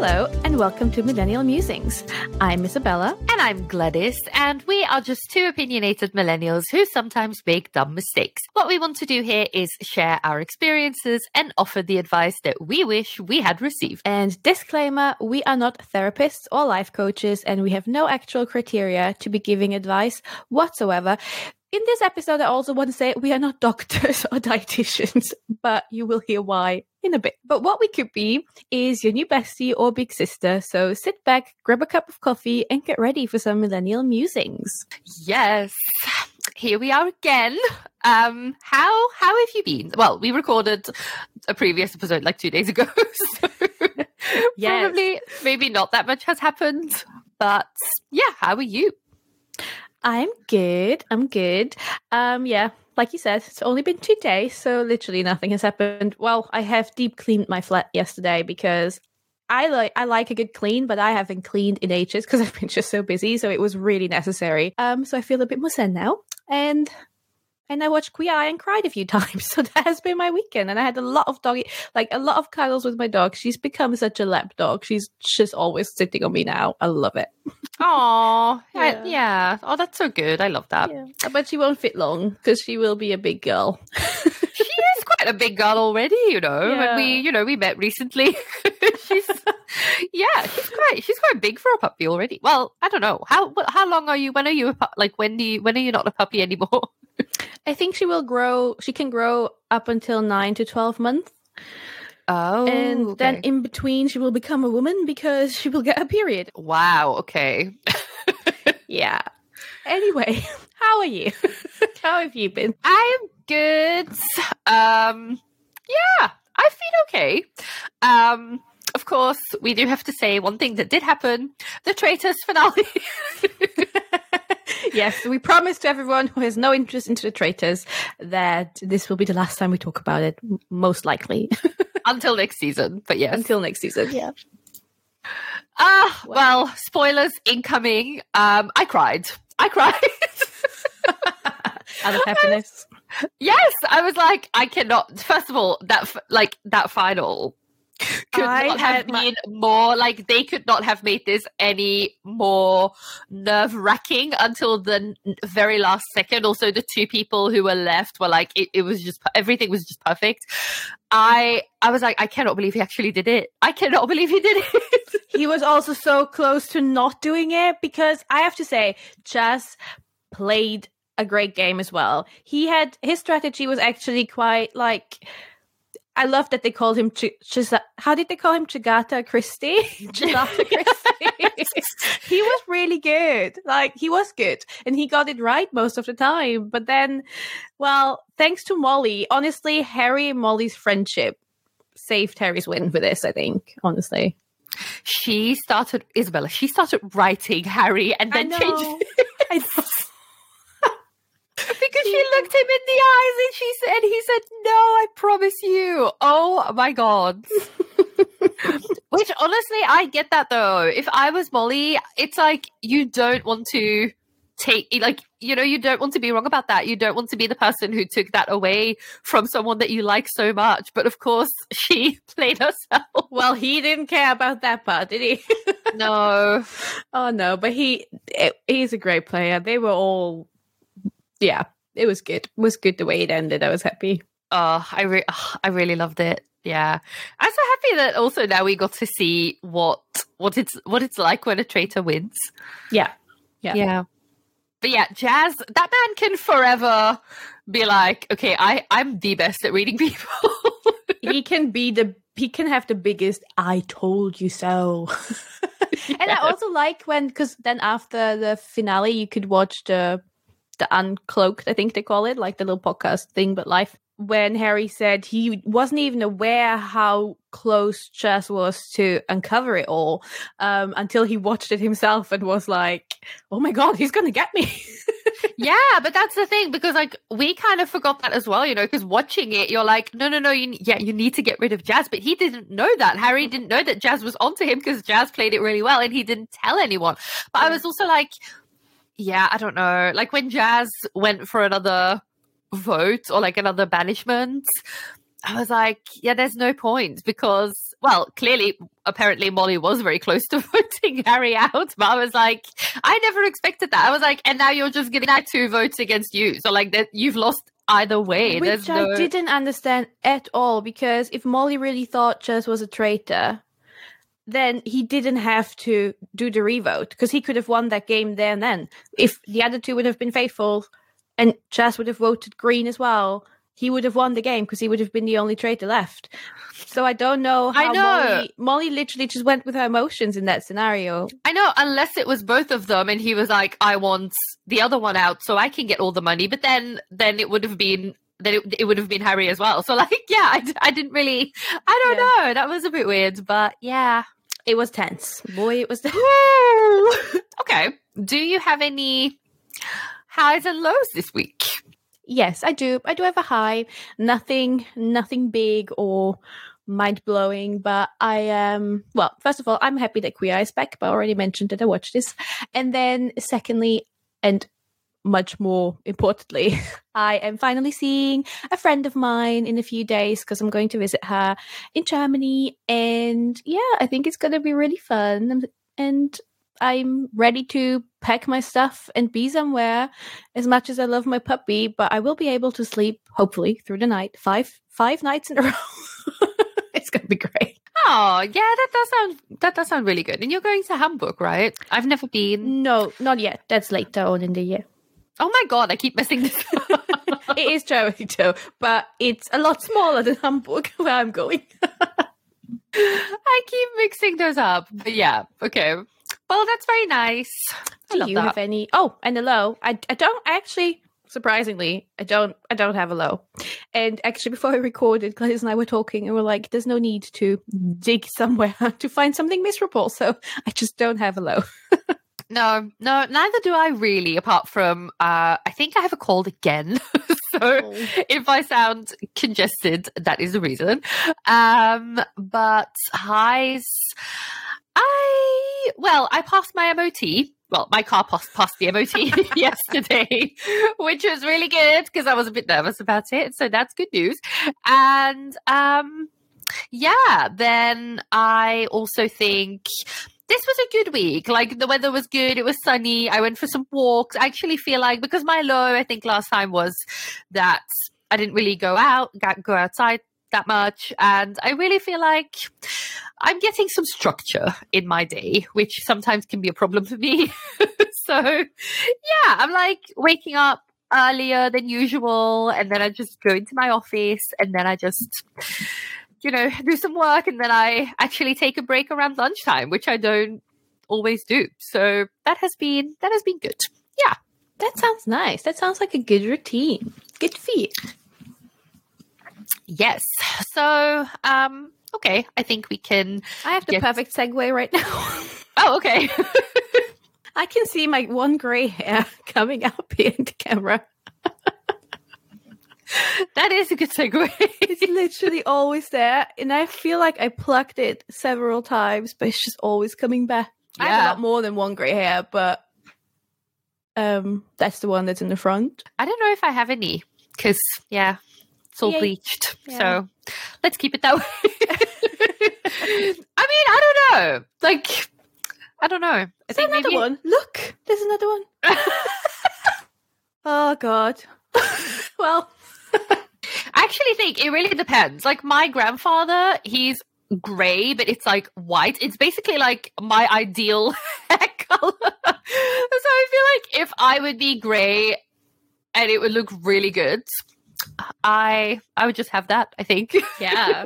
Hello, and welcome to Millennial Musings. I'm Isabella. And I'm Gladys, and we are just two opinionated millennials who sometimes make dumb mistakes. What we want to do here is share our experiences and offer the advice that we wish we had received. And disclaimer we are not therapists or life coaches, and we have no actual criteria to be giving advice whatsoever. In this episode, I also want to say we are not doctors or dietitians, but you will hear why in a bit. But what we could be is your new bestie or big sister. So sit back, grab a cup of coffee, and get ready for some millennial musings. Yes. Here we are again. Um, how how have you been? Well, we recorded a previous episode like two days ago, so Yes. probably maybe not that much has happened. But yeah, how are you? I'm good. I'm good. Um, yeah, like you said, it's only been two days, so literally nothing has happened. Well, I have deep cleaned my flat yesterday because I like I like a good clean, but I haven't cleaned in ages because I've been just so busy. So it was really necessary. Um, so I feel a bit more zen now, and and I watched Queer Eye and cried a few times. So that has been my weekend, and I had a lot of doggy, like a lot of cuddles with my dog. She's become such a lap dog. She's just always sitting on me now. I love it. Oh, Yeah. yeah. Oh, that's so good. I love that. Yeah. But she won't fit long because she will be a big girl. she is quite a big girl already, you know. Yeah. When we, you know, we met recently. she's, yeah, she's quite, she's quite big for a puppy already. Well, I don't know how, how long are you? When are you a pu- like? When do you, when are you not a puppy anymore? I think she will grow. She can grow up until nine to twelve months, Oh, and then in between, she will become a woman because she will get a period. wow, okay. Yeah. Anyway, how are you? how have you been? I am good. Um, yeah, I've been okay. Um, of course, we do have to say one thing that did happen: the Traitors finale. Yes, we promised to everyone who has no interest into the traitors that this will be the last time we talk about it, most likely Until next season, but yes. until next season. Yeah. Ah, Wow. well, spoilers incoming. Um, I cried. I cried. Out of happiness. yes, I was like, I cannot. First of all, that like that final could I not have had my- been more like they could not have made this any more nerve wracking until the very last second. Also, the two people who were left were like, it, it was just everything was just perfect. I I was like, I cannot believe he actually did it. I cannot believe he did it. he was also so close to not doing it because I have to say, Jaz played a great game as well. He had his strategy was actually quite like. I love that they called him. Ch- Chis- how did they call him? Jagatha Christie. Jagatha Christie. he was really good. Like he was good, and he got it right most of the time. But then, well, thanks to Molly, honestly, Harry and Molly's friendship saved Harry's win for this. I think, honestly. she started Isabella. She started writing Harry and then I changed. I know. Because she looked him in the eyes and she said, "He said no, I promise you." Oh my god. Which honestly, I get that though. If I was Molly, it's like you don't want to take like you know you don't want to be wrong about that you don't want to be the person who took that away from someone that you like so much but of course she played herself Well, he didn't care about that part, did he? no oh no, but he it, he's a great player. They were all, yeah, it was good. It was good the way it ended. I was happy. Oh, I re- oh, I really loved it. Yeah, I'm so happy that also now we got to see what what it's what it's like when a traitor wins. Yeah, Yeah. yeah. But yeah, Jaz, that man can forever be like, okay, I I'm the best at reading people. he can be the he can have the biggest "I told you so." And I also like when because then after the finale, you could watch the the uncloaked, I think they call it, like the little podcast thing, but life. When Harry said he wasn't even aware how close Jaz was to uncover it all um, until he watched it himself and was like, "Oh my god, he's gonna get me!" yeah, but that's the thing because like we kind of forgot that as well, you know, because watching it, you're like, no, no, no, you yeah, you need to get rid of Jaz, but he didn't know that. Harry didn't know that Jaz was onto him because Jaz played it really well and he didn't tell anyone. But I was also like, yeah, I don't know, like when Jaz went for another vote or like another banishment. I was like, yeah, there's no point because well, clearly, apparently, Molly was very close to voting Harry out, but I was like, I never expected that. I was like, and now you're just getting that two votes against you. So, like, that you've lost either way. Which There's I no... didn't understand at all because if Molly really thought Jaz was a traitor, then he didn't have to do the revote because he could have won that game there and then. If the other two would have been faithful and Jaz would have voted green as well, he would have won the game because he would have been the only traitor left. So I don't know I know. Molly, Molly literally just went with her emotions in that scenario. I know, unless it was both of them, and he was like, "I want the other one out so I can get all the money." But then, then it would have been then it, it would have been Harry as well. So, like, yeah, I didn't really, I don't Yeah. know. That was a bit weird, but yeah. It was tense. Boy, it was tense. okay. Do you have any highs and lows this week? Yes, I do. I do have a high. Nothing, nothing big or mind blowing, but I am. well, first of all, I'm happy that Queer Eye is back. But I already mentioned that I watched this, and then secondly, and much more importantly, I am finally seeing a friend of mine in a few days because I'm going to visit her in Germany, and yeah, I think it's going to be really fun. And- And I'm ready to pack my stuff and be somewhere as much as I love my puppy, but I will be able to sleep hopefully through the night five five nights in a row. it's gonna be great. Oh, yeah, that does sound that does sound really good. And you're going to Hamburg, right? I've never been. No, not yet. That's later on in the year. Oh my god, I keep missing this. it is too, but it's a lot smaller than Hamburg where I'm going. I keep mixing those up. But yeah, okay. Well, that's very nice. I Do love you that. have any? Oh, and a low. I, I don't actually. Surprisingly, I don't. I don't have a low. And actually, before we recorded, Gladys and I were talking, and we're like, "There's no need to dig somewhere to find something miserable." So I just don't have a low. No, no, neither do I really, apart from uh I think I have a cold again. so if I sound congested, that is the reason. Um but highs I well, I passed my MOT. Well, my car passed, passed the MOT yesterday, which was really good because I was a bit nervous about it. So that's good news. And um yeah, then I also think this was a good week. Like the weather was good. It was sunny. I went for some walks. I actually feel like because my low, I think last time was that I didn't really go out, go outside that much. And I really feel like I'm getting some structure in my day, which sometimes can be a problem for me. so yeah, I'm like waking up earlier than usual. And then I just go into my office and then I just you know, do some work and then I actually take a break around lunchtime, which I don't always do. So that has been that has been good. Yeah. That sounds nice. That sounds like a good routine. Good for you. Yes. So um okay, I think we can I have the Yes. perfect segue right now. Oh, okay. I can see my one gray hair coming up here in the camera. that is a good segue. It's literally always there, and I feel like I plucked it several times, but it's just always coming back. I have a lot more than one gray hair, but um, that's the one that's in the front. I don't know if I have any because yeah, it's all bleached. Yeah. So let's keep it that way. I mean, I don't know. Like I don't know. I Is think another maybe one? Look, there's another one. oh God. well, I actually think it really depends. Like my grandfather, he's gray, but it's like white. It's basically like my ideal hair color. so I feel like if I would be gray and it would look really good, I I would just have that, I think. yeah.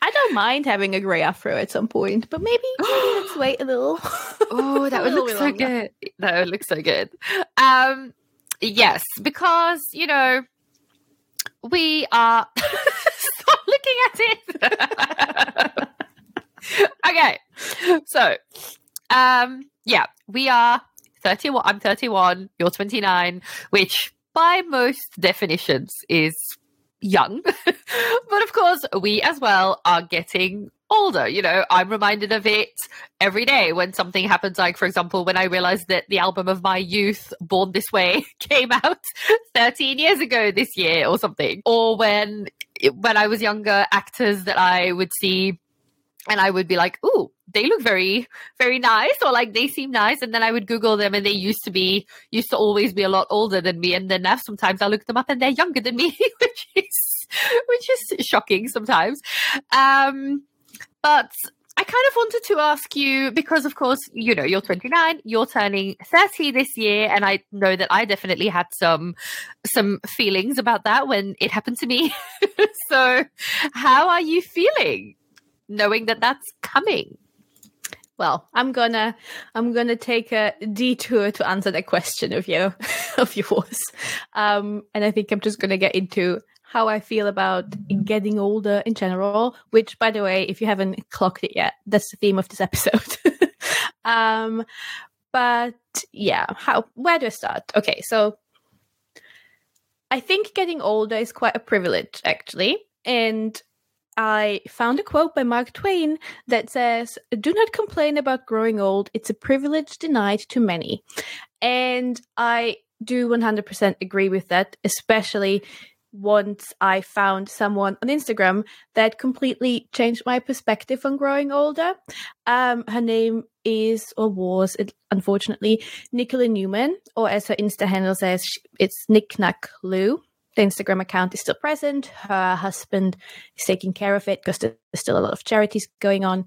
I don't mind having a grey afro at some point, but maybe, maybe let's wait a little. Oh, that would look so longer. good. That would look so good. Um, yes, because you know we are. Stop looking at it. okay, so um, yeah, we are thirty-one. I'm thirty-one. You're twenty-nine, which by most definitions is young. but of course, we as well are getting older. You know, I'm reminded of it every day when something happens. Like, for example, when I realized that the album of my youth, Born This Way, came out 13 years ago this year or something. Or when when I was younger, actors that I would see and I would be like, "Ooh, they look very, very nice," or like they seem nice, and then I would Google them, and they used to be, used to always be a lot older than me, and then now sometimes I look them up, and they're younger than me, which is, which is shocking sometimes. Um, but I kind of wanted to ask you because, of course, you know, you're 29, you're turning 30 this year, and I know that I definitely had some some feelings about that when it happened to me. so, how are you feeling? knowing that that's coming? Well, I'm gonna I'm gonna take a detour to answer that question of you of yours, um, and I think I'm just gonna get into how I feel about getting older in general. Which, by the way, if you haven't clocked it yet, that's the theme of this episode. um, but yeah, how where do I start? Okay, so I think getting older is quite a privilege, actually, and I found a quote by Mark Twain that says, Do not complain about growing old. It's a privilege denied to many. And I do 100% agree with that, especially once I found someone on Instagram that completely changed my perspective on growing older. Um, her name is, or was, unfortunately, Nicola Newman, or as her Insta handle says, it's Nick Nack Lou the Instagram account is still present. Her husband is taking care of it because there's still a lot of charities going on.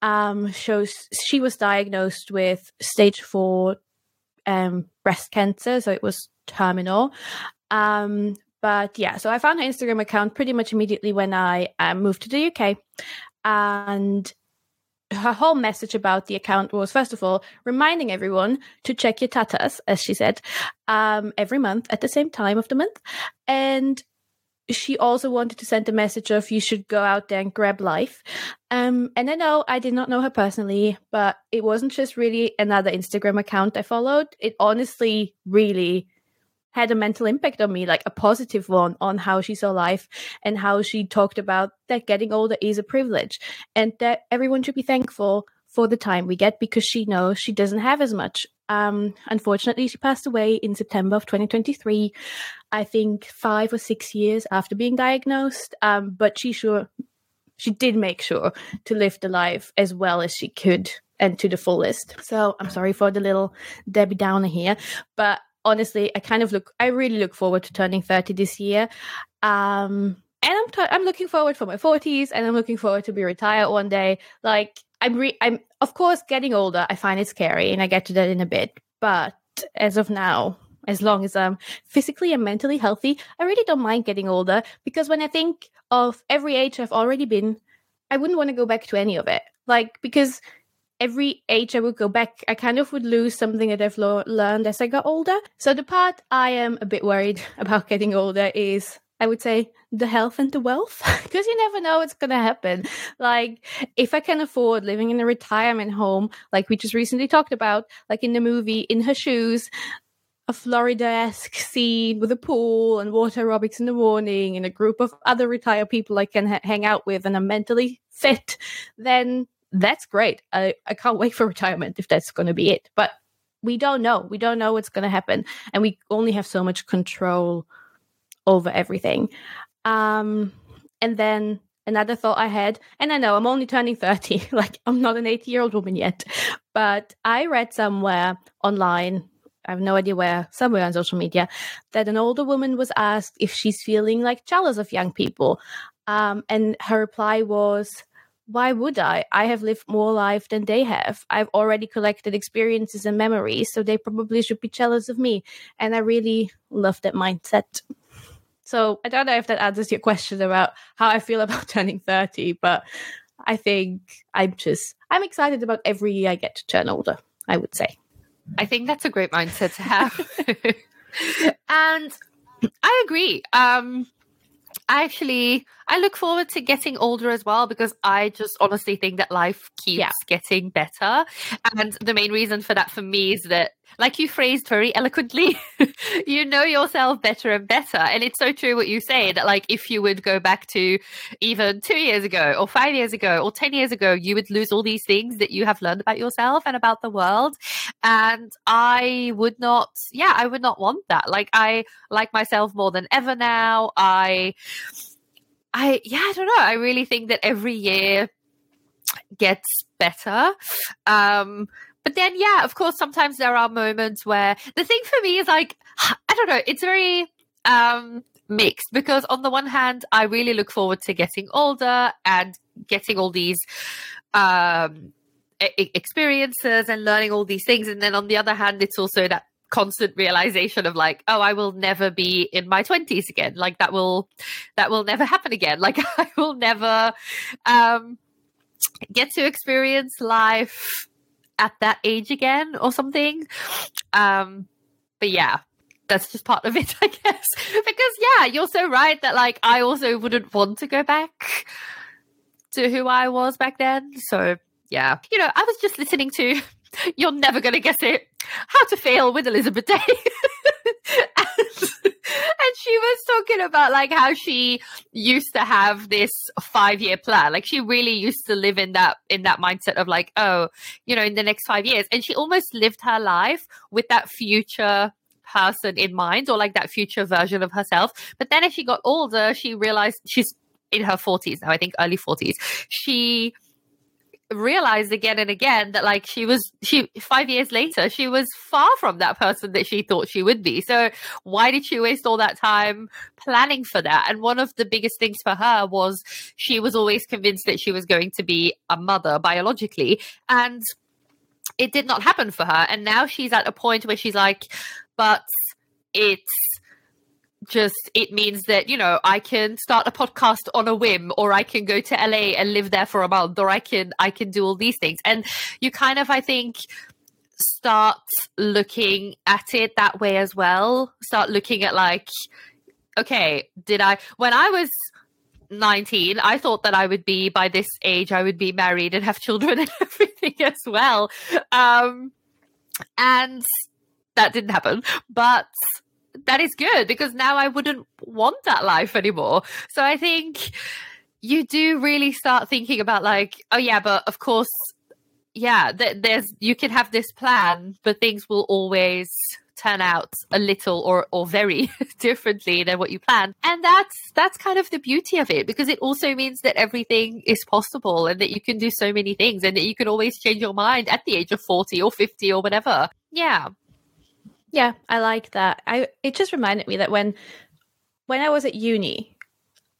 Um, shows she was diagnosed with stage four um, breast cancer, so it was terminal. Um, but yeah, so I found her Instagram account pretty much immediately when I um, moved to the UK, and her whole message about the account was first of all reminding everyone to check your tatas as she said um, every month at the same time of the month. And she also wanted to send a message of you should go out there and grab life. Um, and i know i did not know her personally but it wasn't just really another instagram account i followed. It honestly really had a mental impact on me, like a positive one on how she saw life and how she talked about that getting older is a privilege and that everyone should be thankful for the time we get because she knows she doesn't have as much. Um, unfortunately, she passed away in September of 2023. I think five or six years after being diagnosed. Um, but she sure she did make sure to live the life as well as she could and to the fullest. So I'm sorry for the little Debbie Downer here, but honestly, I kind of look, I really look forward to turning 30 this year. Um, and I'm, t- I'm looking forward for my 40s and I'm looking forward to be retired one day. Like, I'm, re- I'm, of course, getting older, I find it scary and I get to that in a bit. But as of now, as long as I'm physically and mentally healthy, I really don't mind getting older because when I think of every age I've already been, I wouldn't want to go back to any of it. Like, because every age I would go back, I kind of would lose something that I've lo- learned as I got older. So the part I am a bit worried about getting older is I would say the health and the wealth because you never know what's going to happen. Like if I can afford living in a retirement home, like we just recently talked about, like in the movie In Her Shoes, a Florida-esque scene with a pool and water aerobics in the morning and a group of other retired people I can ha- hang out with and I'm mentally fit, then that's great. I, I can't wait for retirement if that's going to be it. But we don't know. We don't know what's going to happen. And we only have so much control over everything. Um, and then another thought I had, and I know I'm only turning 30, like I'm not an 80 year old woman yet, but I read somewhere online, I have no idea where, somewhere on social media, that an older woman was asked if she's feeling like jealous of young people. Um, and her reply was, why would I? I have lived more life than they have. I've already collected experiences and memories, so they probably should be jealous of me. And I really love that mindset. So I don't know if that answers your question about how I feel about turning 30, but I think I'm just, I'm excited about every year I get to turn older, I would say. I think that's a great mindset to have. and I agree. Um, actually I look forward to getting older as well because I just honestly think that life keeps yeah. getting better. And the main reason for that for me is that like you phrased very eloquently, you know yourself better and better. And it's so true what you say that, like, if you would go back to even two years ago, or five years ago, or 10 years ago, you would lose all these things that you have learned about yourself and about the world. And I would not, yeah, I would not want that. Like, I like myself more than ever now. I, I, yeah, I don't know. I really think that every year, gets better. Um, but then, yeah, of course, sometimes there are moments where the thing for me is like, I don't know, it's very um, mixed because on the one hand, I really look forward to getting older and getting all these um, experiences and learning all these things. And then on the other hand, it's also that constant realization of like oh i will never be in my 20s again like that will that will never happen again like i will never um get to experience life at that age again or something. Um but yeah that's just part of it i guess. Because yeah you're so right that like i also wouldn't want to go back to who i was back then. So yeah. You know i was just listening to you're never to guess it. How to Fail with Elizabeth Day. and, and she was talking about like how she used to have this five year plan. Like she really used to live in that in that mindset of like, oh, you know, in the next five years. And she almost lived her life with that future person in mind or like that future version of herself. But then as she got older, she realized she's in her 40s now, I think early 40s. She realized again and again that like she was she five years later she was far from that person that she thought she would be. So why did she waste all that time planning for that? And one of the biggest things for her was she was always convinced that she was going to be a mother biologically and it did not happen for her. And now she's at a point where she's like but it's just it means that you know i can start a podcast on a whim or i can go to la and live there for a month or i can i can do all these things. And you kind of i think start looking at it that way as well. Start looking at like okay did i when i was 19 i thought that i would be by this age i would be married and have children and everything as well. Um and that didn't happen. But that is good because now I wouldn't want that life anymore. So I think you do really start thinking about like, oh yeah, but of course, yeah, th- there's you can have this plan, but things will always turn out a little or or very differently than what you planned. And that's that's kind of the beauty of it because it also means that everything is possible and that you can do so many things and that you can always change your mind at the age of 40 or 50 or whatever. Yeah. Yeah, I like that. I it just reminded me that when when I was at uni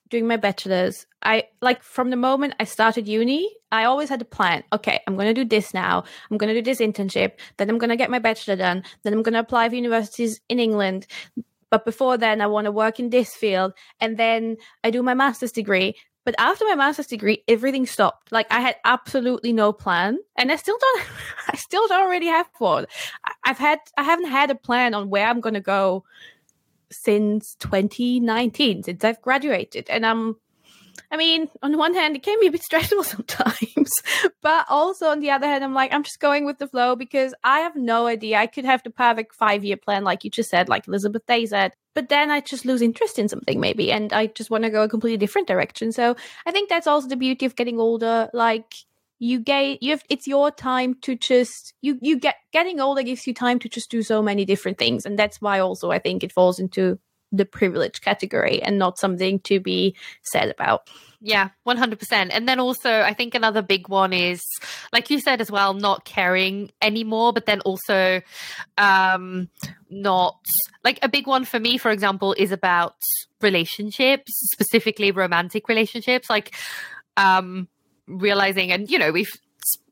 doing my bachelor's, I like from the moment I started uni, I always had a plan. Okay, I'm going to do this now. I'm going to do this internship. Then I'm going to get my bachelor done. Then I'm going to apply for universities in England. But before then, I want to work in this field. And then I do my master's degree. But after my master's degree, everything stopped. Like I had absolutely no plan, and I still don't. I still don't really have one. I've had. I haven't had a plan on where I'm going to go since 2019, since I've graduated, and I'm I mean, on one hand, it can be a bit stressful sometimes, but also on the other hand, I'm like, I'm just going with the flow because I have no idea. I could have the perfect five year plan, like you just said, like Elizabeth Day said, but then I just lose interest in something maybe, and I just want to go a completely different direction. So I think that's also the beauty of getting older. Like, you get you have it's your time to just you you get getting older gives you time to just do so many different things and that's why also i think it falls into the privilege category and not something to be said about. Yeah, 100%. And then also, I think another big one is, like you said as well, not caring anymore, but then also um, not like a big one for me, for example, is about relationships, specifically romantic relationships. Like, um, realizing, and you know, we've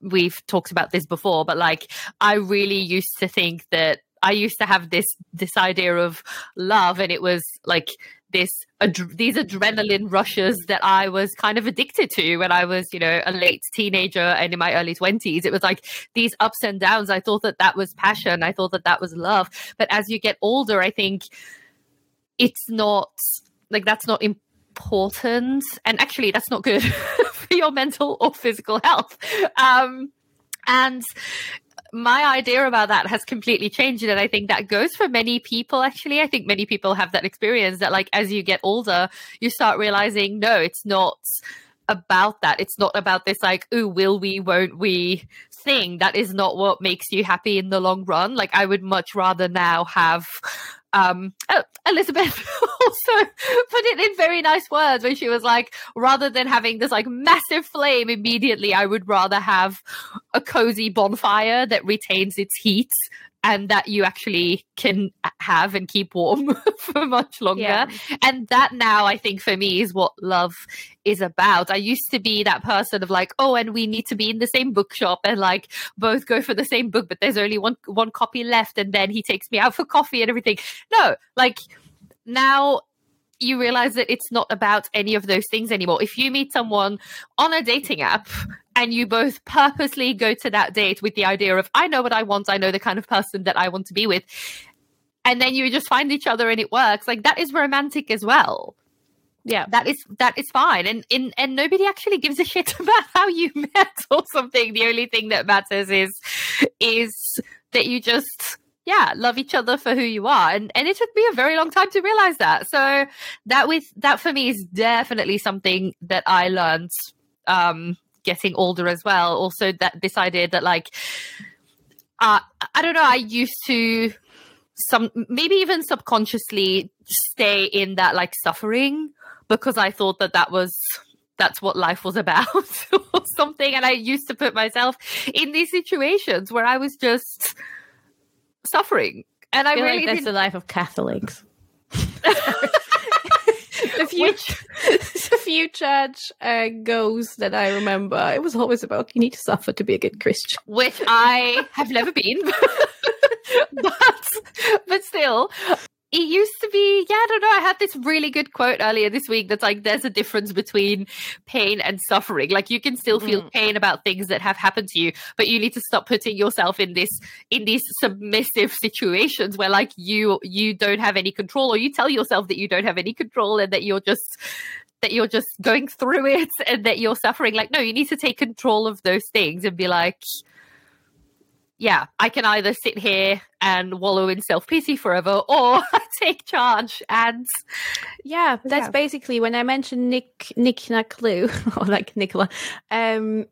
we've talked about this before, but like I really used to think that I used to have this this idea of love, and it was like this ad- these adrenaline rushes that I was kind of addicted to when I was, you know, a late teenager and in my early twenties. It was like these ups and downs. I thought that that was passion. I thought that that was love. But as you get older, I think it's not like that's not important, and actually, that's not good for your mental or physical health. Um, and my idea about that has completely changed and i think that goes for many people actually. I think many people have that experience that like as you get older you start realizing no it's not about that. It's not about this like oh will we won't we thing. That is not what makes you happy in the long run. Like i would much rather now have um, Elizabeth also put it in very nice words when she was like, rather than having this like massive flame immediately, I would rather have a cozy bonfire that retains its heat and that you actually can have and keep warm for much longer. Yeah. And that now, I think, for me, is what love is about. I used to be that person of like, oh, and we need to be in the same bookshop and like both go for the same book, but there's only one one copy left, and then he takes me out for coffee and everything. No, like now you realize that it's not about any of those things anymore. If you meet someone on a dating app and you both purposely go to that date with the idea of, I know what I want, I know the kind of person that I want to be with, and then you just find each other and it works, like that is romantic as well. Yeah, that is that is fine, and in and nobody actually gives a shit about how you met or something. The only thing that matters is is that you just yeah, love each other for who you are. And and it took me a very long time to realize that. So that with that for me is definitely something that I learned um getting older as well. Also that this idea that like uh I don't know, I used to some maybe even subconsciously stay in that like suffering because I thought that that was that's what life was about or something and I used to put myself in these situations where I was just suffering. And I, I really like that's the life of Catholics. the few, Which... the few church uh, goes that I remember, it was always about you need to suffer to be a good Christian. Which I have never been, but but still, it used to be, yeah, I don't know. I had this really good quote earlier this week that's like, there's a difference between pain and suffering. Like you can still feel mm. pain about things that have happened to you, but you need to stop putting yourself in this, in these submissive situations where like you, you don't have any control or you tell yourself that you don't have any control and that you're just, that you're just going through it and that you're suffering. Like, no, you need to take control of those things and be like, yeah, I can either sit here and wallow in self pity forever, or take charge. And yeah, that's yeah. basically when I mentioned Nick Nick Clue or like Nicola. Um,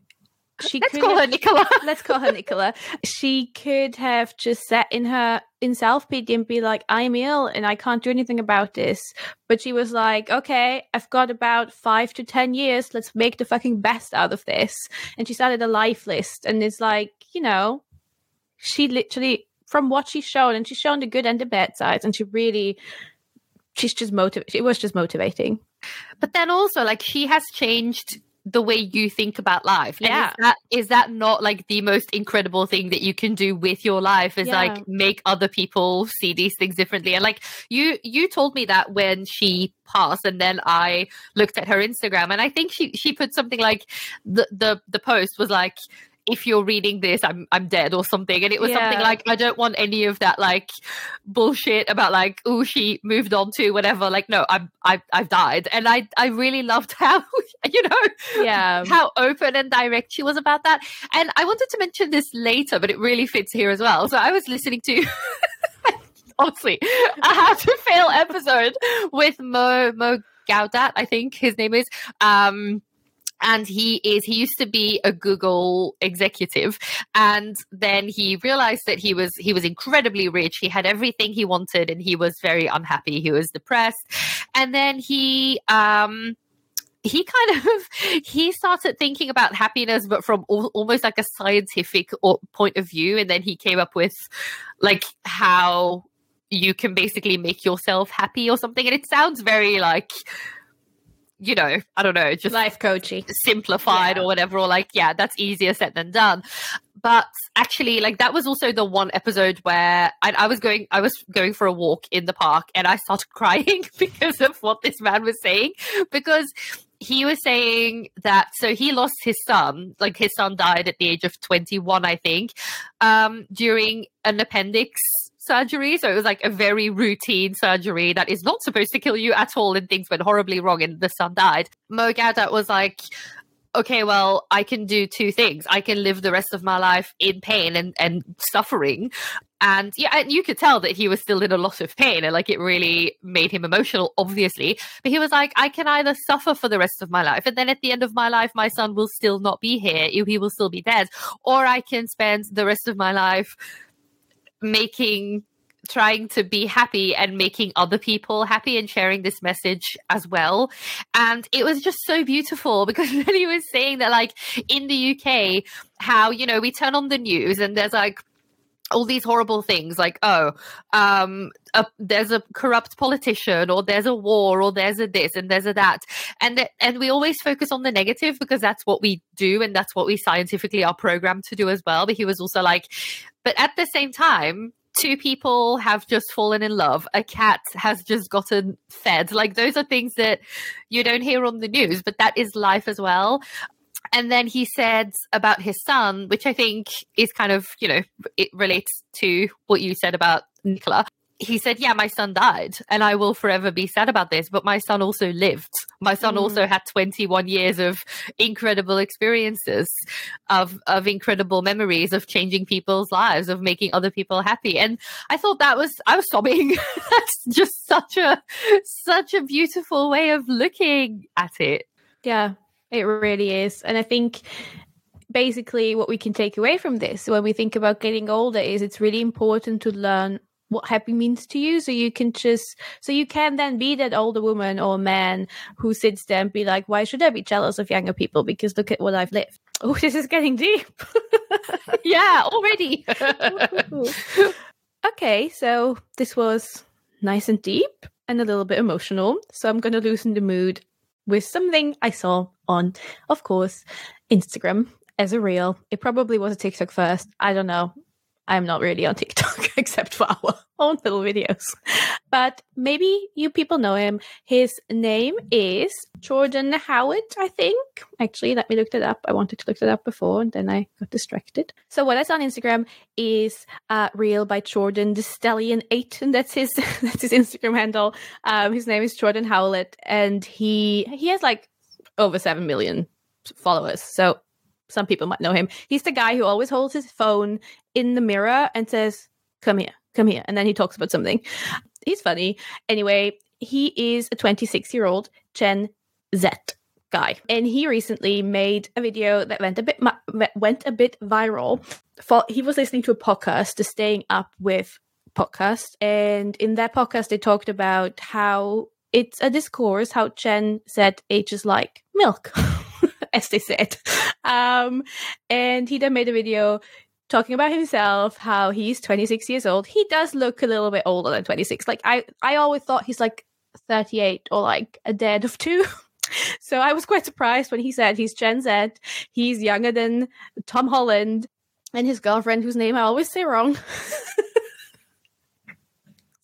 she let's call have, her Nicola. let's call her Nicola. She could have just sat in her in self pity and be like, "I'm ill and I can't do anything about this." But she was like, "Okay, I've got about five to ten years. Let's make the fucking best out of this." And she started a life list, and it's like, you know, she literally from what she's shown and she's shown the good and the bad sides and she really she's just motivated it was just motivating but then also like she has changed the way you think about life. And yeah. Is that, is that not like the most incredible thing that you can do with your life is yeah. like make other people see these things differently? And like you, you told me that when she passed and then I looked at her Instagram and I think she, she put something like the, the, the post was like, if you're reading this, I'm I'm dead or something. And it was yeah. something like I don't want any of that like bullshit about like oh she moved on to whatever. Like no, I'm I I've died, and I I really loved how you know yeah how open and direct she was about that. And I wanted to mention this later, but it really fits here as well. So I was listening to. honestly, a how to fail episode with Mo Mo Gawdat, I think his name is. Um, and he is he used to be a google executive and then he realized that he was he was incredibly rich. He had everything he wanted and he was very unhappy. He was depressed. And then he um he kind of he started thinking about happiness but from al- almost like a scientific point of view. And then he came up with like how you can basically make yourself happy or something. And it sounds very like you know, I don't know, just life coaching simplified yeah. or whatever, or like, yeah, that's easier said than done. But actually, like that was also the one episode where I, I was going, I was going for a walk in the park and I started crying because of what this man was saying, because he was saying that so he lost his son like his son died at the age of 21 i think um during an appendix surgery. So it was like a very routine surgery that is not supposed to kill you at all. And things went horribly wrong and the son died. Mo was like, okay, well, I can do two things. I can live the rest of my life in pain and, and suffering. And yeah, and you could tell that he was still in a lot of pain and like it really made him emotional, obviously. But he was like, I can either suffer for the rest of my life, and then at the end of my life, my son will still not be here. He will still be dead. Or I can spend the rest of my life making trying to be happy and making other people happy and sharing this message as well. And it was just so beautiful because then he was saying that, like, in the UK, how, you know, we turn on the news and there's like, all these horrible things like oh um a, there's a corrupt politician or there's a war or there's a this and there's a that. And th- and we always focus on the negative because that's what we do and that's what we scientifically are programmed to do as well. But he was also like but at the same time two people have just fallen in love. A cat has just gotten fed. Like those are things that you don't hear on the news but that is life as well and then he said about his son, which I think is kind of, you know, it relates to what you said about Nicola. He said, Yeah, my son died, and I will forever be sad about this, but my son also lived. My son mm. also had 21 years of incredible experiences, of, of incredible memories, of changing people's lives, of making other people happy. And I thought that was, I was sobbing. That's just such a, such a beautiful way of looking at it. Yeah, it really is. And I think basically what we can take away from this when we think about getting older is it's really important to learn what happy means to you. So you can just so you can then be that older woman or man who sits there and be like why should i be jealous of younger people? Because look at what i've lived. Oh this is getting deep. Yeah already. Okay so this was nice and deep and a little bit emotional. So i'm going to loosen the mood with something I saw on, of course, Instagram as a reel. It probably was a TikTok first. I don't know. I'm not really on TikTok except for our own little videos. But maybe you people know him. His name is Jordan Howard, I think. Actually, let me look that up. I wanted to look that up before and then I got distracted. So what I saw on Instagram is uh reel by Jordan the Stallion 8 and that's his that's his Instagram handle. Um his name is Jordan Howlett and he he has like over 7 million followers. So some people might know him. He's the guy who always holds his phone in the mirror and says, Come here, come here. And then he talks about something. He's funny. Anyway, he is a 26 year old Gen Z guy and he recently made a video that went a bit went a bit viral for he was listening to a podcast the staying up with podcast and in that podcast they talked about how it's a discourse how Gen Z ages like milk as they said. Um, and he then made a video talking about himself, how he's 26 years old. He does look a little bit older than 26. Like I, I always thought he's like 38 or like a dead of two. so I was quite surprised when he said he's Gen Z. He's younger than Tom Holland and his girlfriend, whose name I always say wrong.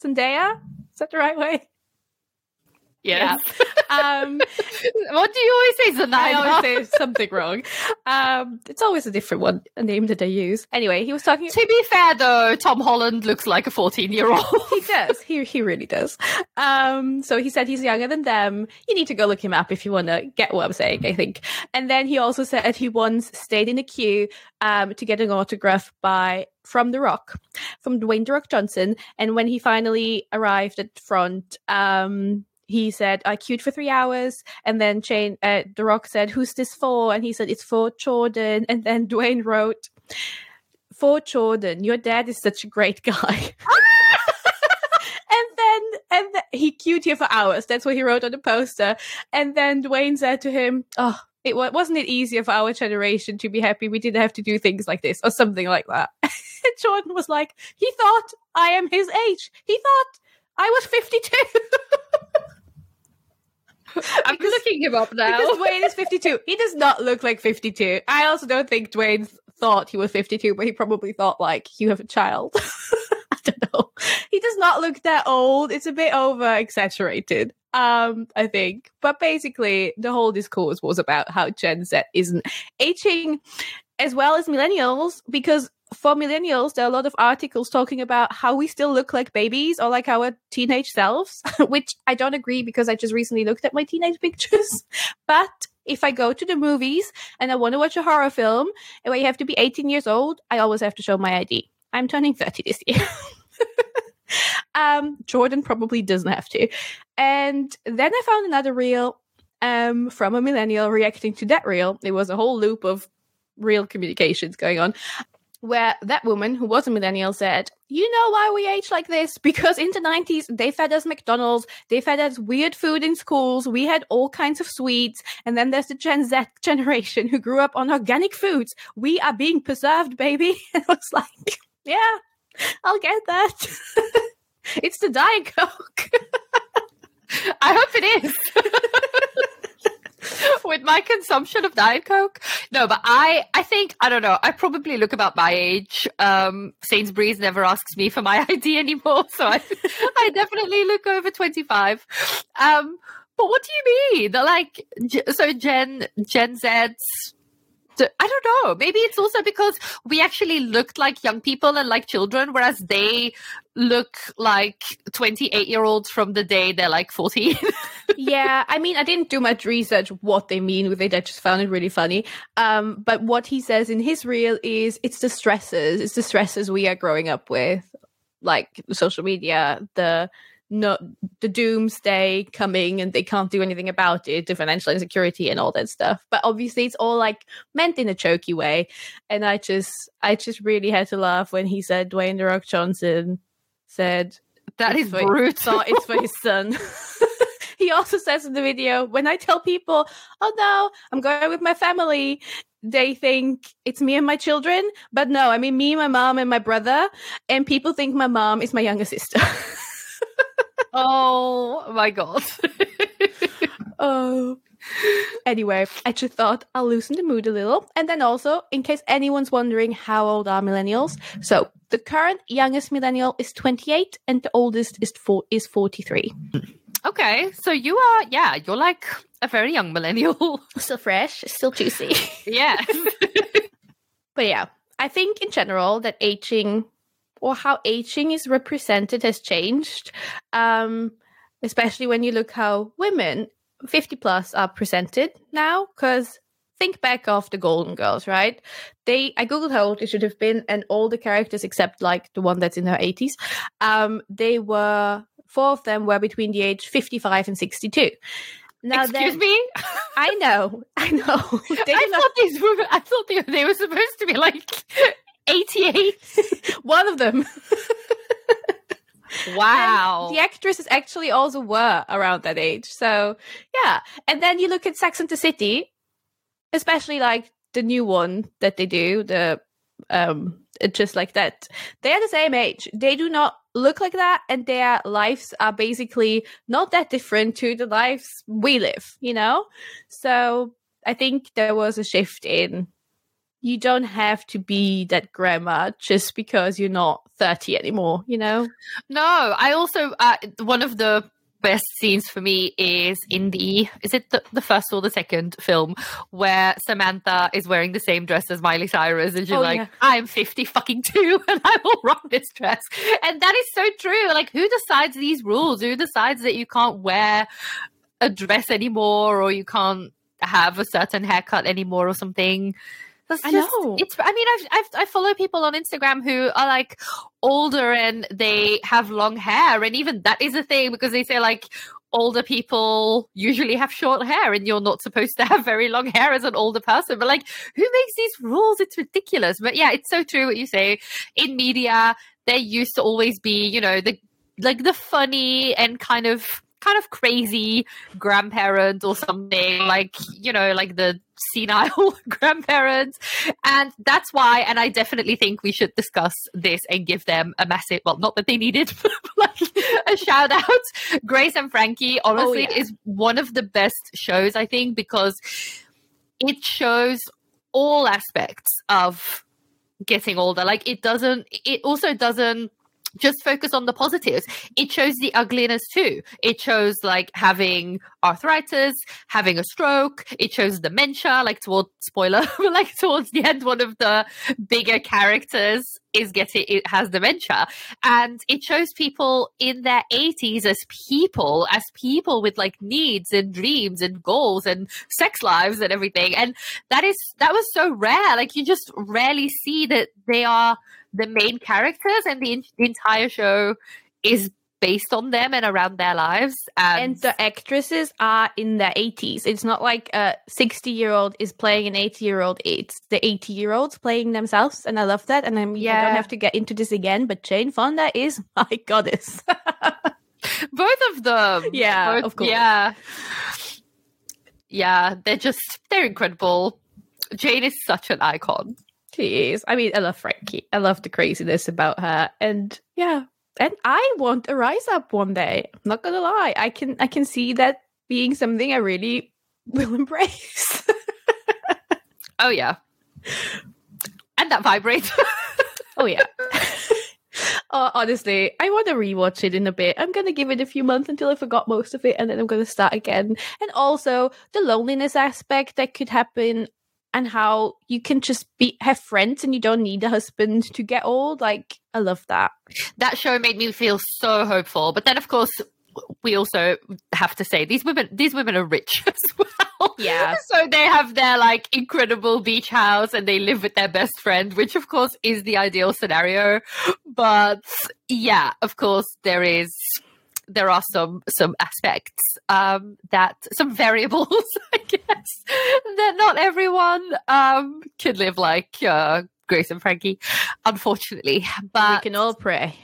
Zendaya? Is that the right way? Yes. Yeah. um, what do you always say, Zendaya? I always say something wrong. Um, it's always a different one, a name that I use. Anyway, he was talking. To be fair, though, Tom Holland looks like a fourteen-year-old. he does. He he really does. Um, so he said he's younger than them. You need to go look him up if you want to get what I'm saying. I think. And then he also said he once stayed in a queue um, to get an autograph by from The Rock, from Dwayne The Rock Johnson. And when he finally arrived at front, um, he said, I queued for three hours. And then Chain, uh, The Rock said, Who's this for? And he said, It's for Jordan. And then Dwayne wrote, For Jordan, your dad is such a great guy. and then and th- he queued here for hours. That's what he wrote on the poster. And then Dwayne said to him, Oh, it wasn't it easier for our generation to be happy we didn't have to do things like this or something like that. Jordan was like, he thought I am his age. He thought I was 52. I'm because, looking him up now. Because Dwayne is 52. He does not look like 52. I also don't think Dwayne thought he was 52, but he probably thought like you have a child. I don't know. He does not look that old. It's a bit over exaggerated. Um, I think. But basically the whole discourse was about how Gen Z isn't aging as well as millennials because for millennials, there are a lot of articles talking about how we still look like babies or like our teenage selves, which I don't agree because I just recently looked at my teenage pictures. but if I go to the movies and I want to watch a horror film and where you have to be 18 years old, I always have to show my ID. I'm turning 30 this year. um, Jordan probably doesn't have to. And then I found another reel um, from a millennial reacting to that reel. It was a whole loop of real communications going on where that woman who was a millennial said, You know why we age like this? Because in the 90s, they fed us McDonald's, they fed us weird food in schools, we had all kinds of sweets. And then there's the Gen Z generation who grew up on organic foods. We are being preserved, baby. And I was like, Yeah, I'll get that. it's the Diet Coke. I hope it is. with my consumption of diet coke no but i i think i don't know i probably look about my age um sainsbury's never asks me for my id anymore so i i definitely look over 25 um but what do you mean They're like so gen gen z's I don't know. Maybe it's also because we actually looked like young people and like children, whereas they look like 28 year olds from the day they're like 14. Yeah, I mean, I didn't do much research what they mean with it. I just found it really funny. Um, but what he says in his reel is it's the stresses, it's the stresses we are growing up with, like social media, the no the doomsday coming and they can't do anything about it the financial insecurity and all that stuff but obviously it's all like meant in a choky way and i just i just really had to laugh when he said dwayne the rock johnson said that is brutal it's for his son he also says in the video when i tell people oh no i'm going with my family they think it's me and my children but no i mean me my mom and my brother and people think my mom is my younger sister oh my god. oh. Anyway, I just thought I'll loosen the mood a little. And then also, in case anyone's wondering how old are millennials, so the current youngest millennial is 28 and the oldest is four is 43. Okay, so you are yeah, you're like a very young millennial. Still fresh, still juicy. yeah. but yeah, I think in general that aging or how aging is represented has changed. Um, especially when you look how women 50 plus are presented now, because think back of the Golden Girls, right? They I googled how old it should have been, and all the characters except like the one that's in her 80s, um, they were four of them were between the age 55 and 62. Now Excuse then, me? I know, I know. I thought these were. I thought they, they were supposed to be like 88. One of them. Wow. And the actresses actually also were around that age. So, yeah. And then you look at Sex and the City, especially like the new one that they do, the um just like that. They're the same age. They do not look like that and their lives are basically not that different to the lives we live, you know? So, I think there was a shift in you don't have to be that grandma just because you're not 30 anymore, you know? No, I also, uh, one of the best scenes for me is in the is it the, the, first or the second film where Samantha is wearing the same dress as Miley Cyrus and she's oh, like yeah. I'm 50 fucking two and I will rock this dress. And that is so true. Like who decides these rules? Who decides that you can't wear a dress anymore or you can't have a certain haircut anymore or something that's I know. It's. I mean, I've, I've I follow people on Instagram who are like older and they have long hair, and even that is a thing because they say like older people usually have short hair, and you're not supposed to have very long hair as an older person. But like, who makes these rules? It's ridiculous. But yeah, it's so true what you say. In media, there used to always be, you know, the like the funny and kind of kind of crazy grandparent or something like you know like the senile grandparents. And that's why and i definitely think we should discuss this and give them a massive well not that they needed like a shout out. Grace and frankie oh, honestly oh, yeah. is one of the best shows i think because it shows all aspects of getting older. Like it doesn't it also doesn't just focus on the positives. It shows the ugliness too. It shows like having arthritis, having a stroke. It shows dementia, like towards spoiler, like towards the end, one of the bigger characters is getting it has dementia and it shows people in their 80s as people as people with like needs and dreams and goals and sex lives and everything and that is that was so rare like you just rarely see that they are the main characters and the, the entire show is based on them and around their lives. And, and the actresses are in their 80s. It's not like a 60 year old is playing an 80 year old. It's the 80 year olds playing themselves. And I love that. And I'm, yeah. I don't have to get into this again, but Jane Fonda is my goddess. Both of them. Yeah, Both, of course. Yeah. Yeah, they're just, they're incredible. Jane is such an icon. She is. I mean, I love Frankie. I love the craziness about her. And yeah, and I want a rise up one day. I'm not gonna lie. I can I can see that being something I really will embrace. oh yeah. And that vibrates. oh yeah. Uh, honestly, I want to rewatch it in a bit. I'm gonna give it a few months until I forgot most of it, and then I'm gonna start again. And also the loneliness aspect that could happen and how you can just be have friends and you don't need a husband to get old. Like I love that. That show made me feel so hopeful. But then of course we also have to say these women these women are rich as well. Yeah. So they have their like incredible beach house and they live with their best friend, which of course is the ideal scenario. But yeah, of course there is there are some some aspects um, that some variables, I guess, that not everyone um, can live like uh, Grace and Frankie, unfortunately. But we can all pray.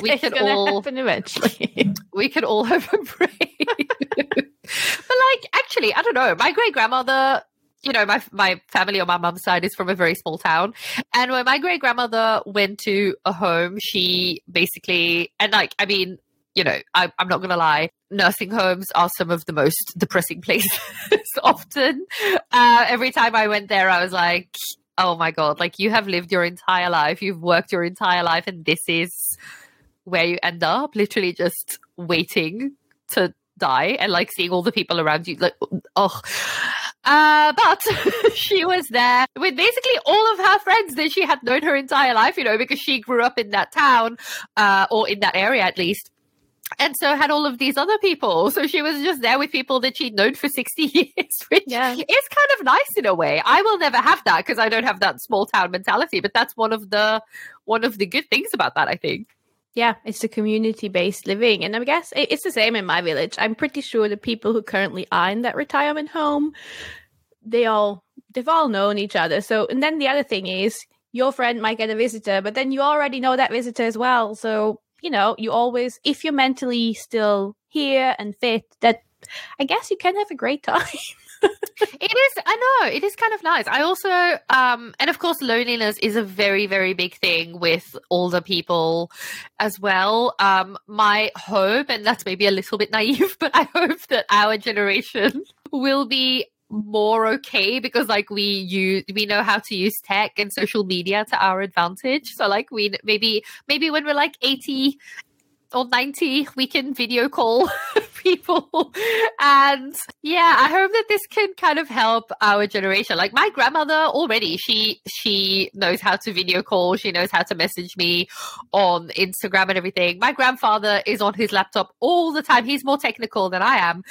We can all happen eventually. we can all hope and pray. but like, actually, I don't know. My great grandmother you know, my my family on my mum's side is from a very small town, and when my great grandmother went to a home, she basically and like I mean, you know, I, am not going to lie, nursing homes are some of the most depressing places often. Uh, every time I went there, I was like, oh my God, like you have lived your entire life, you've worked your entire life, and this is where you end up, literally just waiting to die and like seeing all the people around you. Like, oh. Uh, but she was there with basically all of her friends that she had known her entire life, you know, because she grew up in that town, uh, or in that area at least and so had all of these other people. So she was just there with people that she'd known for 60 years, which yeah. is kind of nice in a way. I will never have that because I don't have that small town mentality, but that's one of the one of the good things about that, I think. Yeah, it's a community based living. And I guess it's the same in my village. I'm pretty sure the people who currently are in that retirement home, they all they've all known each other. So and then the other thing is your friend might get a visitor, but then you already know that visitor as well. So you know, you always, if you're mentally still here and fit, that I guess you can have a great time. it is i know it is kind of nice i also um and of course loneliness is a very very big thing with older people as well um my hope and that's maybe a little bit naive but i hope that our generation will be more okay because like we use we know how to use tech and social media to our advantage. So like we maybe maybe when we're like 80 or 90 we can video call people. And yeah i hope that this can kind of help our generation. Like my grandmother already she she knows how to video call. She knows how to message me on instagram and everything. My grandfather is on his laptop all the time. He's more technical than i am.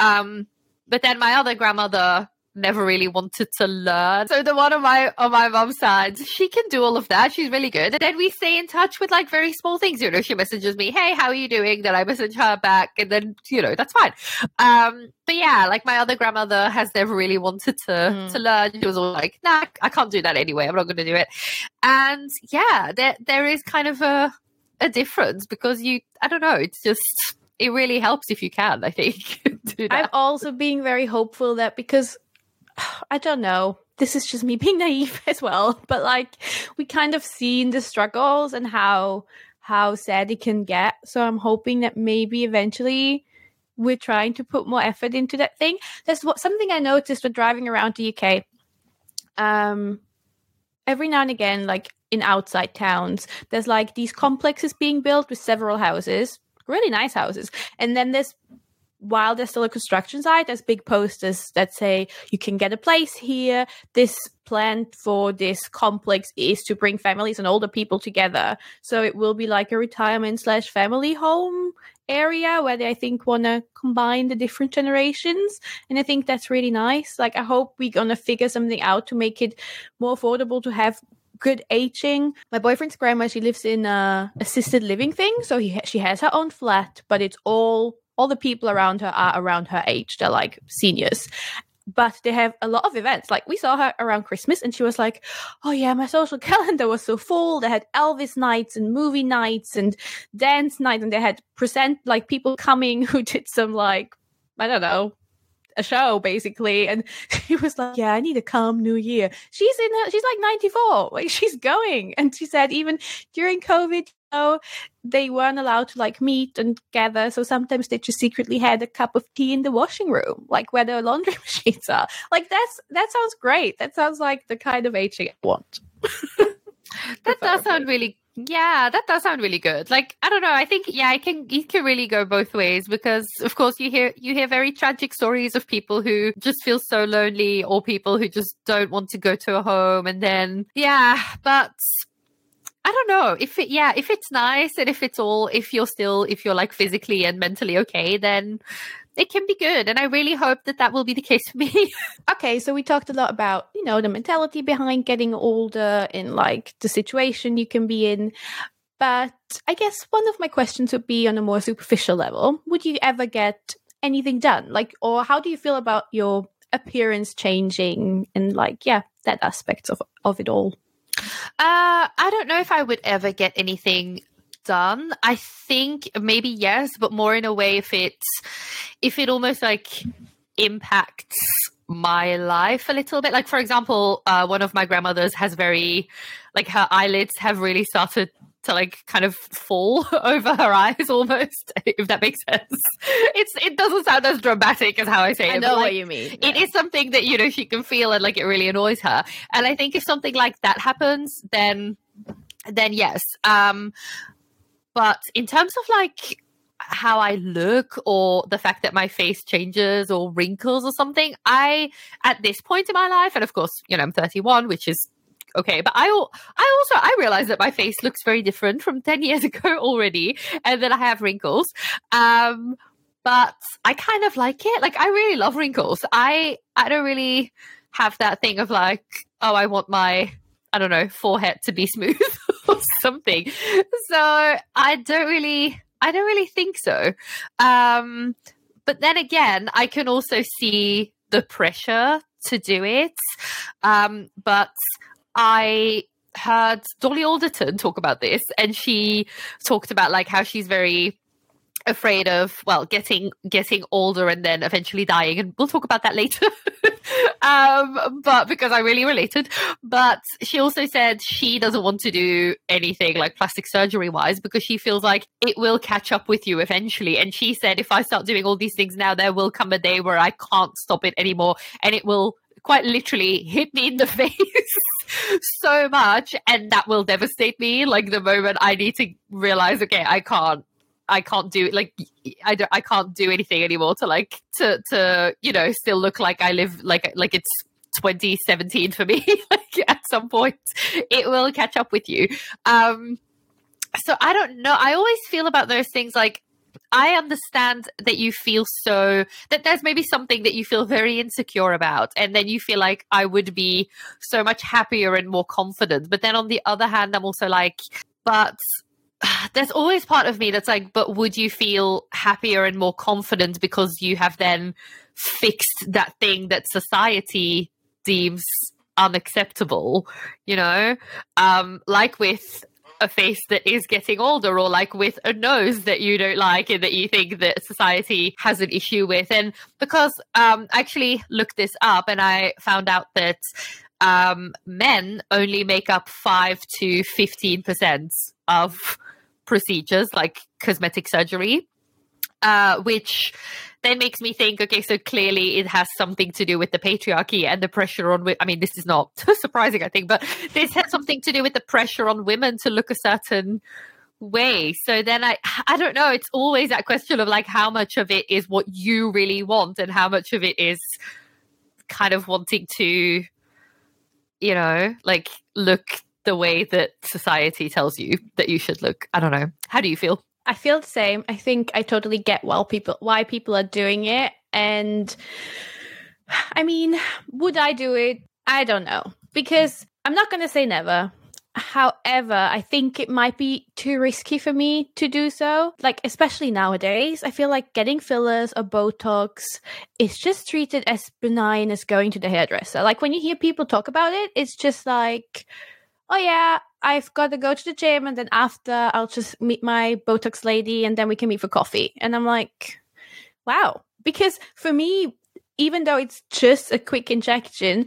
Um but then my other grandmother never really wanted to learn. So the one on my on my mom's side, she can do all of that. She's really good. And then we stay in touch with like very small things. You know, she messages me, "Hey, how are you doing?" Then I message her back, and then you know that's fine. Um, but yeah, like my other grandmother has never really wanted to mm. to learn. She was all like, "Nah, I can't do that anyway. I'm not going to do it." And yeah, there there is kind of a a difference because you, I don't know, it's just it really helps if you can. I think. I'm also being very hopeful that because I don't know, this is just me being naive as well, but like we kind of seen the struggles and how how sad it can get. So I'm hoping that maybe eventually we're trying to put more effort into that thing. There's what something I noticed when driving around the UK. Um, every now and again, like in outside towns, there's like these complexes being built with several houses, really nice houses, and then there's while there's still a construction site, there's big posters that say you can get a place here. This plan for this complex is to bring families and older people together. So it will be like a retirement slash family home area where they I think want to combine the different generations. And I think that's really nice. Like I hope we're gonna figure something out to make it more affordable to have good aging. My boyfriend's grandma, she lives in a assisted living thing, so he she has her own flat, but it's all all the people around her are around her age. They're like seniors. But they have a lot of events. Like we saw her around Christmas and she was like, Oh yeah, my social calendar was so full. They had Elvis nights and movie nights and dance nights and they had present like people coming who did some like I don't know, a show basically. And she was like yeah i need a calm new year. She's in her, she's like 94 like she's going. And she said even during covid you know, they weren't allowed to like meet and gather. So sometimes they just secretly had a cup of tea in the washing room like where the laundry machines are. Like that's that sounds great. That sounds like the kind of aging i want. That does sound really yeah, that does sound really good. Like I don't know, I think yeah, I can it can really go both ways because of course you hear you hear very tragic stories of people who just feel so lonely or people who just don't want to go to a home and then yeah, but I don't know if it, yeah, if it's nice and if it's all, if you're still, if you're like physically and mentally okay, then it can be good. And I really hope that that will be the case for me. okay, so we talked a lot about, you know, the mentality behind getting older and like the situation you can be in. But I guess one of my questions would be on a more superficial level. Would you ever get anything done? Like, or how do you feel about your appearance changing and like, yeah, that aspect of, of it all? Uh, I don't know if I would ever get anything done. I think maybe yes, but more in a way if it if it almost like impacts my life a little bit. Like for example, uh, one of my grandmothers has very like her eyelids have really started to like kind of fall over her eyes almost if that makes sense it's it doesn't sound as dramatic as how i say I it know like, what you mean yeah. it is something that you know she can feel and like it really annoys her and i think if something like that happens then then yes um but in terms of like how I look or the fact that my face changes or wrinkles or something, I, at this point in my life, and of course, you know, I'm 31, which is okay, but I, I also, I realize that my face looks very different from 10 years ago already and that I have wrinkles. Um, but I kind of like it. Like, I really love wrinkles. I, I don't really have that thing of like, oh, I want my, I don't know, forehead to be smooth. or something. So I don't really, I don't really think so. Um, but then again, I can also see the pressure to do it. Um, but I heard Dolly Alderton talk about this, and she talked about like how she's very afraid of well getting getting older and then eventually dying and we'll talk about that later. Um but because i really related. But she also said she doesn't want to do anything like plastic surgery wise because she feels like it will catch up with you eventually. And she said if i start doing all these things now there will come a day where i can't stop it anymore and it will quite literally hit me in the face so much and that will devastate me like the moment i need to realize okay i can't I can't do like I don't, I can't do anything anymore to like to to you know still look like I live like like it's 2017 for me like at some point it will catch up with you um so I don't know I always feel about those things like I understand that you feel so that there's maybe something that you feel very insecure about, and then you feel like I would be so much happier and more confident. But then on the other hand, I'm also like, but there's always part of me that's like, but would you feel happier and more confident because you have then fixed that thing that society deems unacceptable, you know? Um, like with a face that is getting older or like with a nose that you don't like and that you think that society has an issue with. And because um, I actually looked this up and I found out that um, men only make up 5 to 15% of procedures like cosmetic surgery, uh, which then makes me think okay, so clearly it has something to do with the patriarchy and the pressure on. I mean, this is not surprising, I think, but this has something to do with the pressure on women to look a certain way. So then I I don't know, it's always that question of like how much of it is what you really want and how much of it is kind of wanting to you know, like look the way that society tells you that you should look. I don't know. How do you feel? I feel the same. I think I totally get people why people are doing it and I mean, would I do it? I don't know. Because I'm not going to say never. However, I think it might be too risky for me to do so. Like, especially nowadays, I feel like getting fillers or Botox is just treated as benign as going to the hairdresser. Like, when you hear people talk about it, it's just like, oh yeah, I've got to go to the gym and then after I'll just meet my Botox lady and then we can meet for coffee. And I'm like, wow. Because for me, even though it's just a quick injection,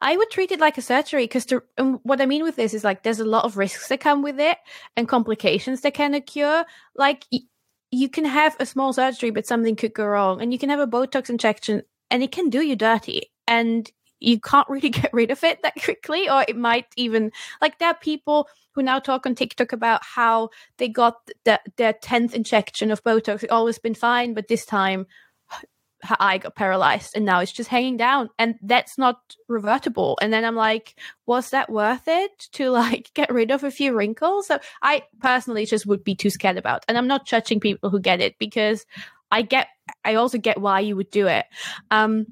I would treat it like a surgery because um, what I mean with this is like there's a lot of risks that come with it and complications that can occur. Like you can have a small surgery, but something could go wrong, and you can have a Botox injection and it can do you dirty. And you can't really get rid of it that quickly, or it might even like there are people who now talk on TikTok about how they got the, their tenth injection of Botox. It's always been fine, but this time her eye got paralyzed and now it's just hanging down and that's not revertible. And then i'm like was that worth it to like get rid of a few wrinkles? So i personally just would be too scared about and i'm not judging people who get it because i get i also get why you would do it. Um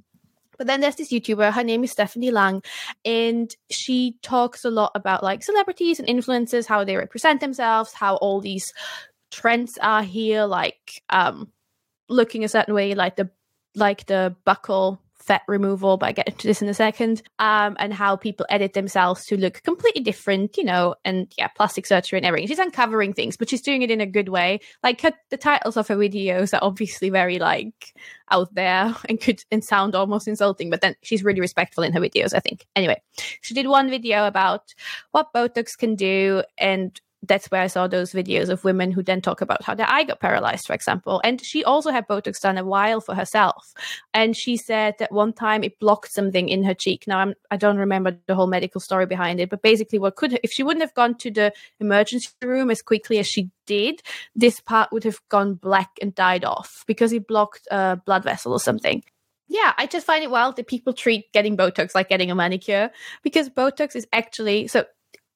but then there's this YouTuber, her name is Stephanie Lang, and she talks a lot about like celebrities and influencers, how they represent themselves, how all these trends are here, like um looking a certain way, like the like the buccal fat removal, but I get into this in a second, um, and how people edit themselves to look completely different, you know, and yeah, plastic surgery and everything. She's uncovering things, but she's doing it in a good way. Like her, the titles of her videos are obviously very like out there and could and sound almost insulting, but then she's really respectful in her videos, I think. Anyway, she did one video about what Botox can do and that's where I saw those videos of women who then talk about how their eye got paralyzed, for example. And she also had Botox done a while for herself. And she said that one time it blocked something in her cheek. Now, I'm, I don't remember the whole medical story behind it, but basically, what could, if she wouldn't have gone to the emergency room as quickly as she did, this part would have gone black and died off because it blocked a blood vessel or something yeah, I just find it wild that people treat getting Botox like getting a manicure because Botox is actually so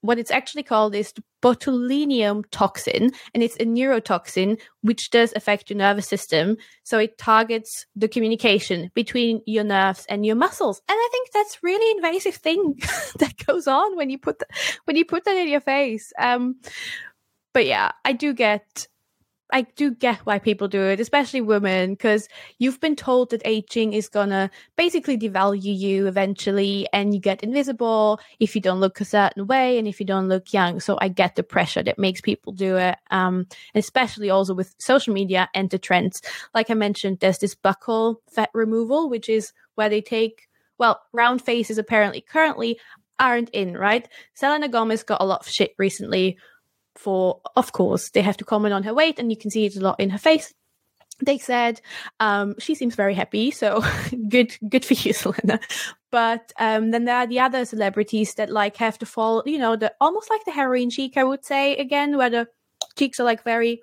what it's actually called is botulinum toxin, and it's a neurotoxin which does affect your nervous system. So it targets the communication between your nerves and your muscles, and I think that's really invasive thing that goes on when you put the, when you put that in your face. Um, but yeah, I do get I do get why people do it, especially women, because you've been told that aging is gonna basically devalue you eventually, and you get invisible if you don't look a certain way and if you don't look young. So I get the pressure that makes people do it, um, especially also with social media and the trends. Like I mentioned, there's this buccal fat removal, which is where they take well, round faces apparently currently aren't in, right? Selena Gomez got a lot of shit recently for, of course, they have to comment on her weight, and you can see it a lot in her face. They said um, she seems very happy, so good, good for you, Selena. But um, then there are the other celebrities that like have to fall, you know, the almost like the heroin cheek, I would say again, where the cheeks are like very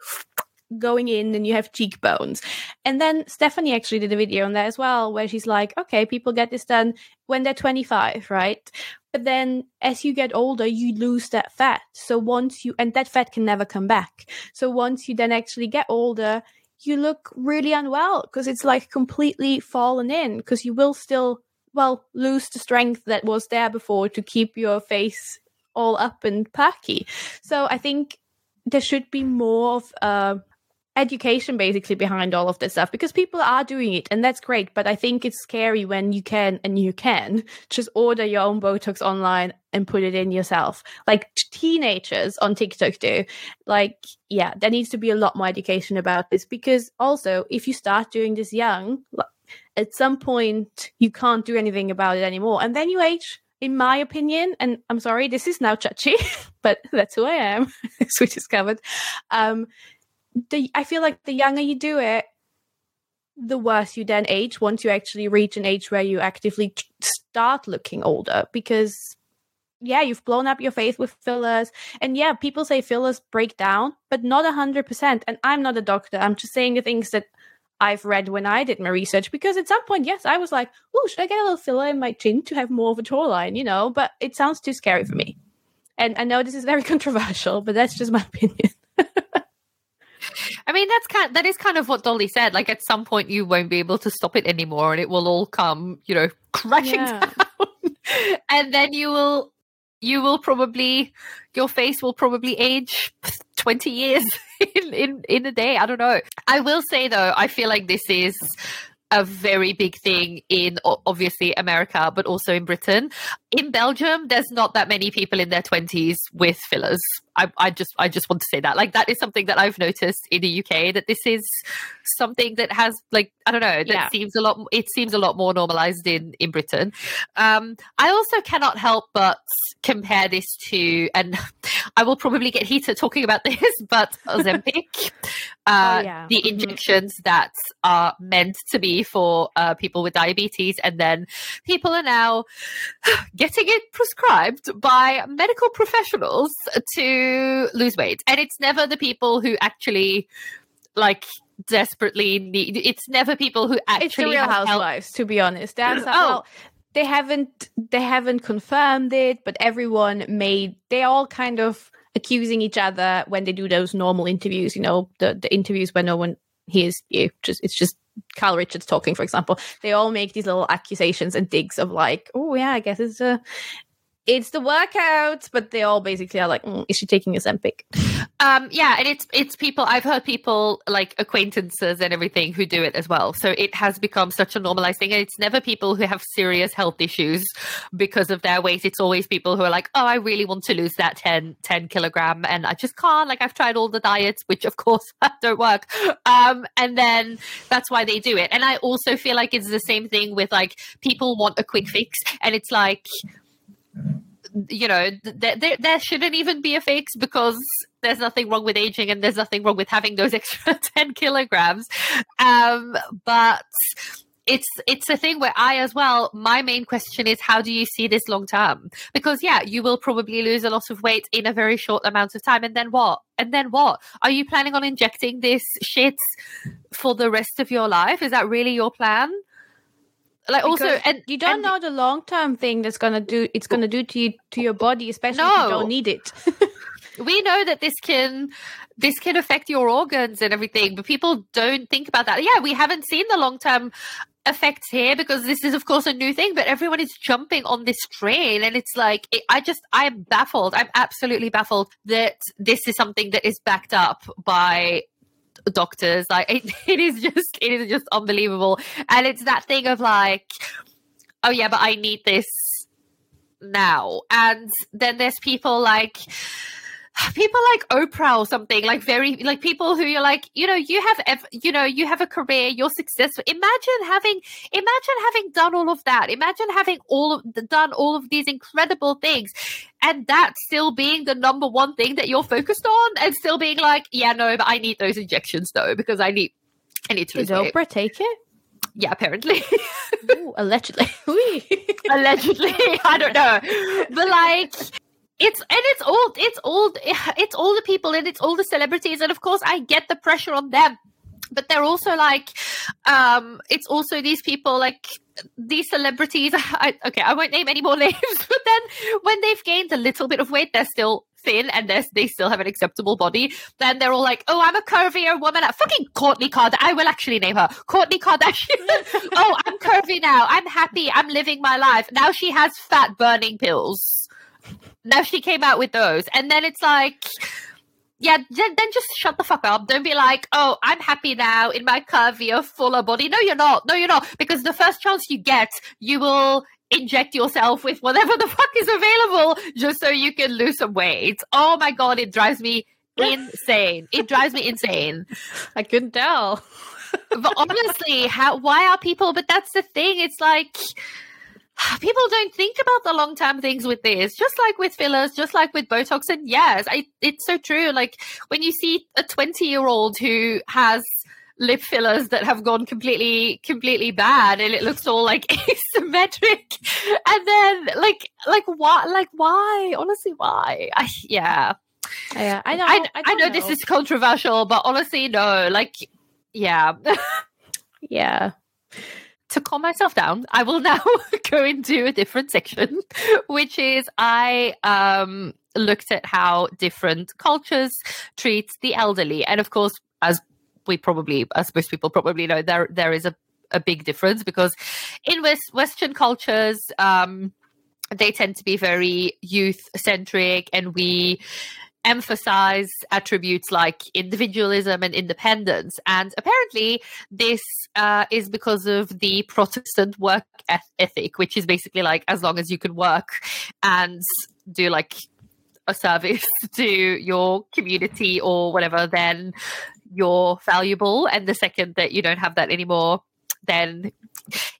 going in and you have cheekbones. And then Stephanie actually did a video on that as well, where she's like, okay, people get this done when they're 25, right? But then as you get older, you lose that fat. So once you, and that fat can never come back. So once you then actually get older, you look really unwell because it's like completely fallen in because you will still, well, lose the strength that was there before to keep your face all up and perky. So I think there should be more of a education basically behind all of this stuff because people are doing it and that's great but i think it's scary when you can and you can just order your own botox online and put it in yourself like teenagers on tiktok do like yeah there needs to be a lot more education about this because also if you start doing this young at some point you can't do anything about it anymore and then you age in my opinion, and I'm sorry, this is now chachi, but that's who I am, as we discovered. Um, the I feel like the younger you do it, the worse you then age once you actually reach an age where you actively start looking older because yeah, you've blown up your face with fillers. And yeah, people say fillers break down, but not 100%. And I'm not a doctor. I'm just saying the things that I've read when I did my research because at some point, yes, I was like, oh, should I get a little filler in my chin to have more of a jawline, you know? But it sounds too scary for me. And I know this is very controversial, but that's just my opinion. I mean, that's kind. That is kind of what Dolly said. Like, at some point, you won't be able to stop it anymore, and it will all come, you know, crashing yeah. down. and then you will you will probably your face will probably age 20 years in, in in a day i don't know i will say though i feel like this is a very big thing in obviously America, but also in Britain. In Belgium, there's not that many people in their 20s with fillers. I, I, just I just want to say that like that is something that I've noticed in the UK that this is something that has like I don't know that yeah. seems a lot it seems a lot more normalized in in Britain. Um, I also cannot help but compare this to and I will probably get heated talking about this, but Ozempic, uh, oh, yeah. the mm-hmm. injections mm-hmm. that are meant to be for uh, people with diabetes, and then people are now getting it prescribed by medical professionals to lose weight. And it's never the people who actually like desperately need it's never people who actually it's the real housewives help. to be honest that's oh. well they haven't they haven't confirmed it but everyone made they all kind of accusing each other when they do those normal interviews you know the the interviews where no one hears you just it's just Kyle Richards talking, for example, they all make these little accusations and digs of like, oh yeah, I guess it's a it's the workouts, but they all basically are like, mm, is she taking Ozempic? Um, yeah, and it's it's people. I've heard people like acquaintances and everything who do it as well. So it has become such a normalized thing, and it's never people who have serious health issues because of their weight. It's always people who are like, oh, I really want to lose that 10, 10 kilogram, and I just can't. Like I've tried all the diets, which of course don't work. Um, and then that's why they do it. And I also feel like it's the same thing with like people want a quick fix, and it's like you know, there, there, shouldn't even be a fix because there's nothing wrong with aging and there's nothing wrong with having those extra 10 kilograms. Um, but it's it's a thing where I as well. My main question is how do you see this long term? Because yeah, you will probably lose a lot of weight in a very short amount of time, and then what? And then what? Are you planning on injecting this shit for the rest of your life? Is that really your plan? Like because also and you don't and, know the long term thing that's gonna do it's gonna do to you to your body especially no. if you don't need it. We know that this can this can affect your organs and everything but people don't think about that. Yeah we haven't seen the long term effects here because this is of course a new thing but everyone is jumping on this train and it's like it, i just i'm baffled. I'm absolutely baffled that this is something that is backed up by doctors. Like it, it is just it is just unbelievable. And it's that thing of like, oh yeah, but I need this now. And then there's people like people like Oprah or something, like very like people who you're like, you know, you have ev- you know, you have a career, you're successful. Imagine having imagine having done all of that. Imagine having all of done all of these incredible things and that still being the number one thing that you're focused on and still being like, yeah, no, but I need those injections though because I need I need to Did Oprah weight. take it? Yeah, apparently. Ooh, allegedly. allegedly. I don't know. But like it's and it's all it's all it's all the people and it's all the celebrities and of course I get the pressure on them. But they're also like um it's also these people like these celebrities I, okay i won't name any more names but then when they've gained a little bit of weight they're still thin and they still have an acceptable body. Then they're all like oh i'm a curvier woman. Fucking Kourtney Kardashian i will actually name her Kourtney Kardashian. Oh i'm curvy now. I'm happy. I'm living my life. Now she has fat burning pills now she came out with those. And then it's like, yeah, then, then just shut the fuck up. Don't be like, oh, I'm happy now in my curvier, fuller body. No, you're not. No, you're not. Because the first chance you get, you will inject yourself with whatever the fuck is available just so you can lose some weight. Oh my God, it drives me insane. It drives me insane. I couldn't tell. but honestly, how, why are people, but that's the thing. It's like, people don't think about the long term things with this, just like with fillers, just like with Botox. And yes, I, it's so true. Like when you see a 20 year old who has lip fillers that have gone completely completely bad and it looks all like asymmetric and then like like why like why honestly why I, yeah yeah i know i, I, I know, know this is controversial but honestly no like yeah yeah to calm myself down, I will now go into a different section, which is I um, looked at how different cultures treat the elderly. And of course, as we probably, as most people probably know, there there is a, a big difference because in West, Western cultures, um, they tend to be very youth centric and we emphasize attributes like individualism and independence. And apparently, this uh, is because of the Protestant work ethic, which is basically like as long as you can work and do like a service to your community or whatever, then you're valuable. And the second that you don't have that anymore, then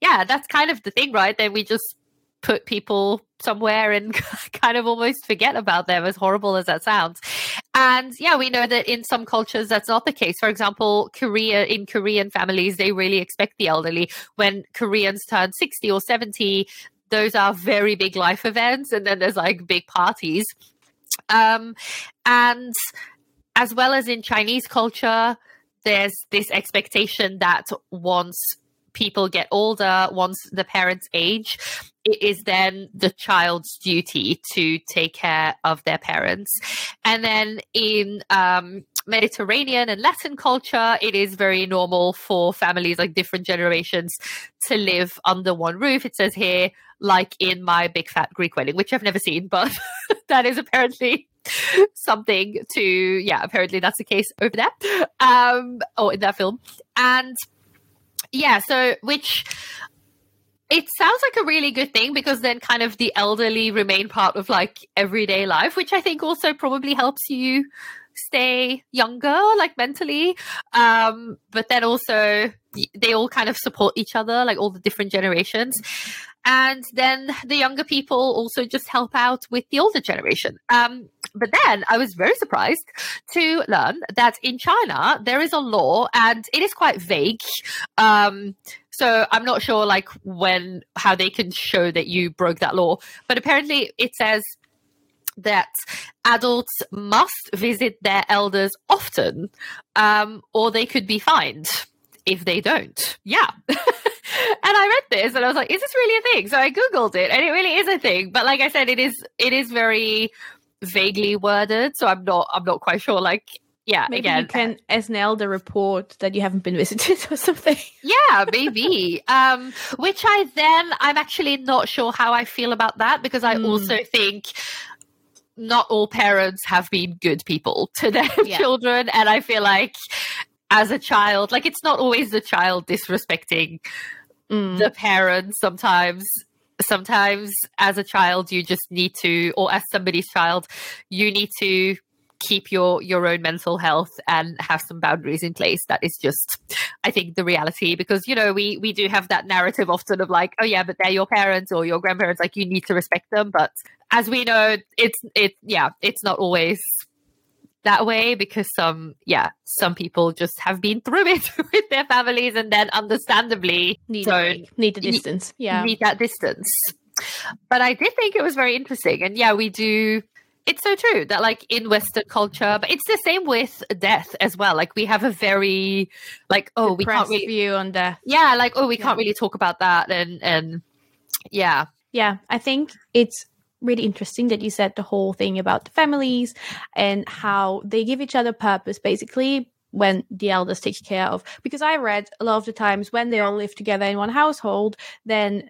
yeah, that's kind of the thing, right? Then we just put people somewhere and kind of almost forget about them, as horrible as that sounds. And yeah, we know that in some cultures that's not the case. For example, Korea in Korean families, they really expect the elderly. When Koreans turn 60 or 70, those are very big life events, and then there's like big parties. Um, and as well as in Chinese culture, there's this expectation that once people get older, once the parents age, it is then the child's duty to take care of their parents. And then in um, Mediterranean and Latin culture, it is very normal for families, like different generations, to live under one roof. It says here, like in my big fat Greek wedding, which I've never seen, but that is apparently something to, yeah, apparently that's the case over there, um, or in that film. And yeah, so which it sounds like a really good thing because then kind of the elderly remain part of like everyday life, which I think also probably helps you stay younger, like mentally. Um, but then also they all kind of support each other, like all the different generations. And then the younger people also just help out with the older generation. Um, but then I was very surprised to learn that in China, there is a law and it is quite vague. Um, so I'm not sure like when, how they can show that you broke that law. But apparently it says that adults must visit their elders often, um, or they could be fined if they don't. Yeah. and I read this and I was like, is this really a thing? So I Googled it and it really is a thing. But like I said, it is it is very vaguely worded. So I'm not I'm not quite sure like yeah, maybe again, you can as an elder report that you haven't been visited or something. yeah, maybe. um, which I then I'm actually not sure how I feel about that because I mm. also think not all parents have been good people to their yeah. children, and I feel like as a child. Like it's not always the child disrespecting mm. the parents. Sometimes, sometimes as a child, you just need to, or as somebody's child, you need to keep your your own mental health and have some boundaries in place that is just i think the reality. Because you know we we do have that narrative often of like oh yeah but they're your parents or your grandparents like you need to respect them. But as we know it's it yeah it's not always that way because some yeah some people just have been through it with their families and then understandably need don't need the distance yeah. need that distance. But i did think it was very interesting. And yeah we do it's so true that like in western culture but it's the same with death as well. Like we have a very like oh we can't really view on death. Yeah like oh we yeah. can't really talk about that and and yeah. Yeah i think it's really interesting that you said the whole thing about the families and how they give each other purpose basically when the elders take care of. Because i read a lot of the times when they all live together in one household then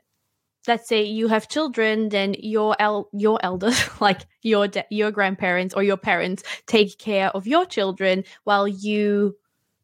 let's say you have children then your el- your elders like your de- your grandparents or your parents take care of your children while you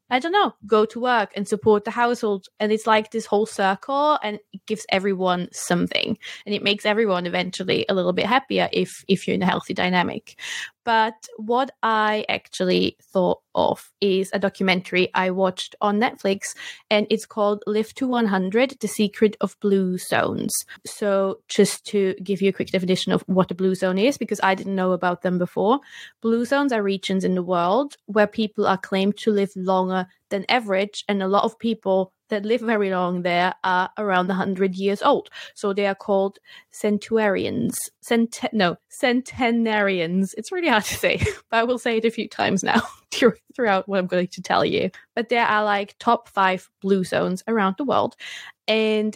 I don't know, go to work and support the household. And it's like this whole circle and it gives everyone something. And it makes everyone eventually a little bit happier if if you're in a healthy dynamic. But what I actually thought of is a documentary I watched on Netflix, and it's called Live to 100 The Secret of Blue Zones. So, just to give you a quick definition of what a blue zone is, because I didn't know about them before, blue zones are regions in the world where people are claimed to live longer than average, and a lot of people that live very long there are around 100 years old. So they are called centurions. Cent- no, centenarians. It's really hard to say, but I will say it a few times now throughout what I'm going to tell you. But there are like top five blue zones around the world. And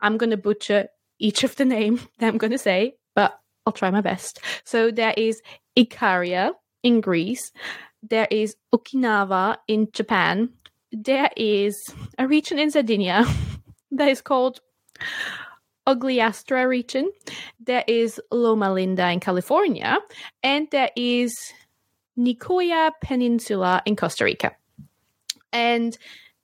I'm going to butcher each of the name that I'm going to say, but I'll try my best. So there is Ikaria in Greece. There is Okinawa in Japan, there is a region in Sardinia that is called Ogliastra region, there is Loma Linda in California, and there is Nicoya Peninsula in Costa Rica. And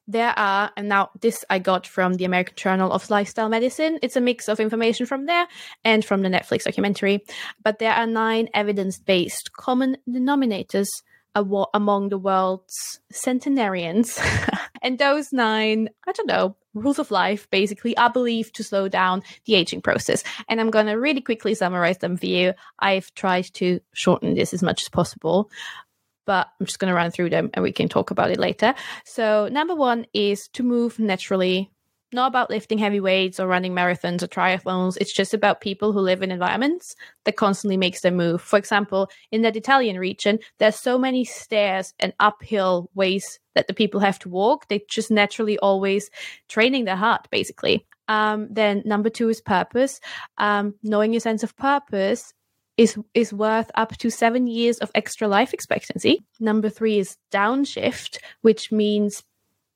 there are, and now this I got from the American Journal of Lifestyle Medicine. It's a mix of information from there and from the Netflix documentary. But there are nine evidence based common denominators among the world's centenarians. and those nine, I don't know, rules of life basically are believed to slow down the aging process. And I'm going to really quickly summarize them for you. I've tried to shorten this as much as possible but I'm just going to run through them and we can talk about it later. So, number one is to move naturally. Not about lifting heavy weights or running marathons or triathlons. It's just about people who live in environments that constantly makes them move. For example, in that Italian region, there's so many stairs and uphill ways that the people have to walk. They just naturally always training their heart, basically. Um, then number two is purpose. Um, knowing your sense of purpose is is worth up to seven years of extra life expectancy. Number three is downshift, which means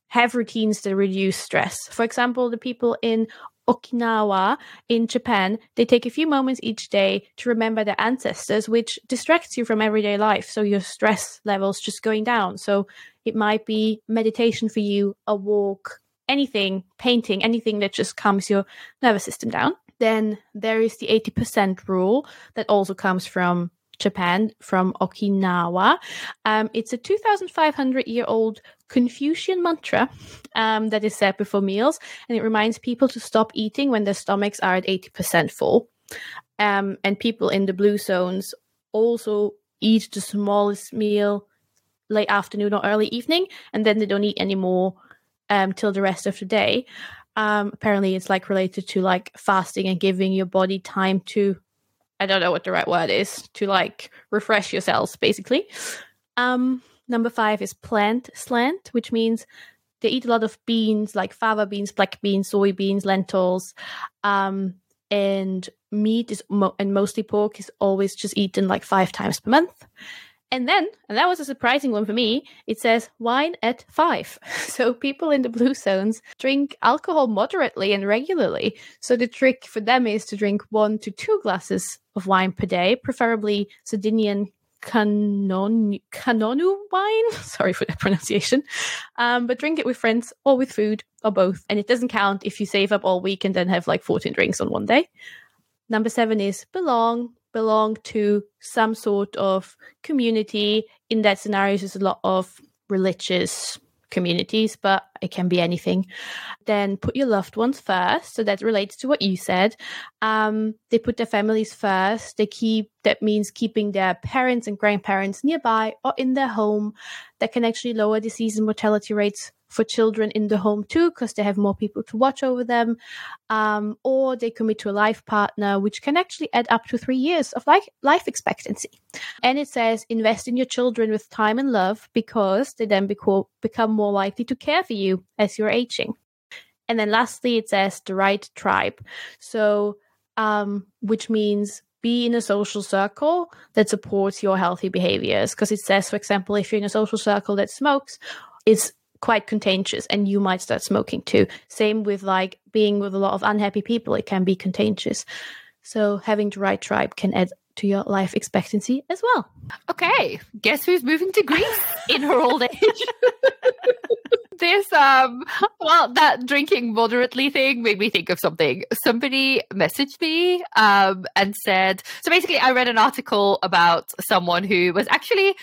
have routines that reduce stress. For example, the people in Okinawa in Japan, they take a few moments each day to remember their ancestors, which distracts you from everyday life. So your stress levels just going down. So it might be meditation for you, a walk, anything, painting, anything that just calms your nervous system down. Then there is the 80% rule that also comes from Japan, from Okinawa. Um, it's a 2,500 year old Confucian mantra um, that is said before meals, and it reminds people to stop eating when their stomachs are at 80% full. Um, and people in the blue zones also eat the smallest meal late afternoon or early evening, and then they don't eat anymore um, till the rest of the day um, apparently it's like related to like fasting and giving your body time to i don't know what the right word is to like refresh your cells basically um, number five is plant slant which means they eat a lot of beans like fava beans black beans soybeans lentils um, and meat is mo- and mostly pork is always just eaten like five times per month and then, and that was a surprising one for me, it says wine at five. So people in the blue zones drink alcohol moderately and regularly. So the trick for them is to drink one to two glasses of wine per day, preferably Sardinian canon canonu wine. Sorry for that pronunciation. Um, but drink it with friends or with food or both. And it doesn't count if you save up all week and then have like 14 drinks on one day. Number seven is belong belong to some sort of community. In that scenario, there's a lot of religious communities, but it can be anything. Then put your loved ones first. So that relates to what you said. Um, they put their families first. They keep that means keeping their parents and grandparents nearby or in their home. That can actually lower disease and mortality rates for children in the home too, because they have more people to watch over them, um, or they commit to a life partner, which can actually add up to three years of life, life expectancy. And it says invest in your children with time and love because they then become, become more likely to care for you as you're aging. And then lastly, it says the right tribe. So, um, which means be in a social circle that supports your healthy behaviors. Because it says, for example, if you're in a social circle that smokes, it's quite contagious and you might start smoking too. Same with like being with a lot of unhappy people, it can be contagious. So having the right tribe can add to your life expectancy as well. Okay, guess who's moving to Greece in her old age? this um well that drinking moderately thing made me think of something somebody messaged me um and said so basically i read an article about someone who was actually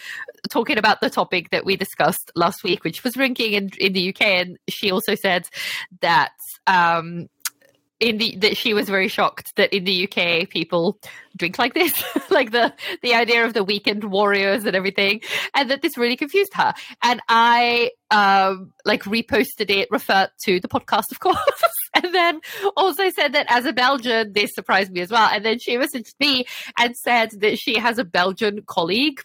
talking about the topic that we discussed last week which was drinking in, in the uk and she also said that um in the that she was very shocked that in the UK people drink like this, like the the idea of the weekend warriors and everything, and that this really confused her. And I um like reposted it, referred to the podcast, of course, and then also said that as a Belgian, this surprised me as well. And then she messaged me and said that she has a Belgian colleague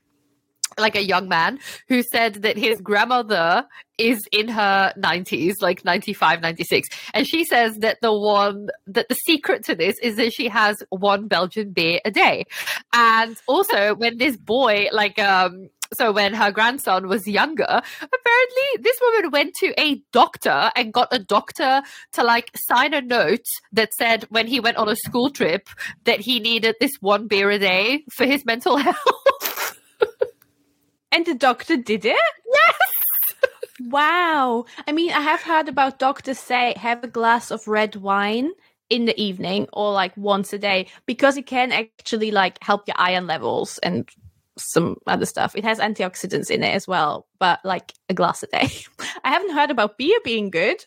like a young man who said that his grandmother is in her 90s like 95 96 and she says that the one that the secret to this is that she has one belgian beer a day and also when this boy like um so when her grandson was younger, apparently this woman went to a doctor and got a doctor to like sign a note that said when he went on a school trip that he needed this one beer a day for his mental health. And the doctor did it? Yes. Wow. I mean, I have heard about doctors say have a glass of red wine in the evening or like once a day because it can actually like help your iron levels and some other stuff. It has antioxidants in it as well, but like a glass a day. I haven't heard about beer being good.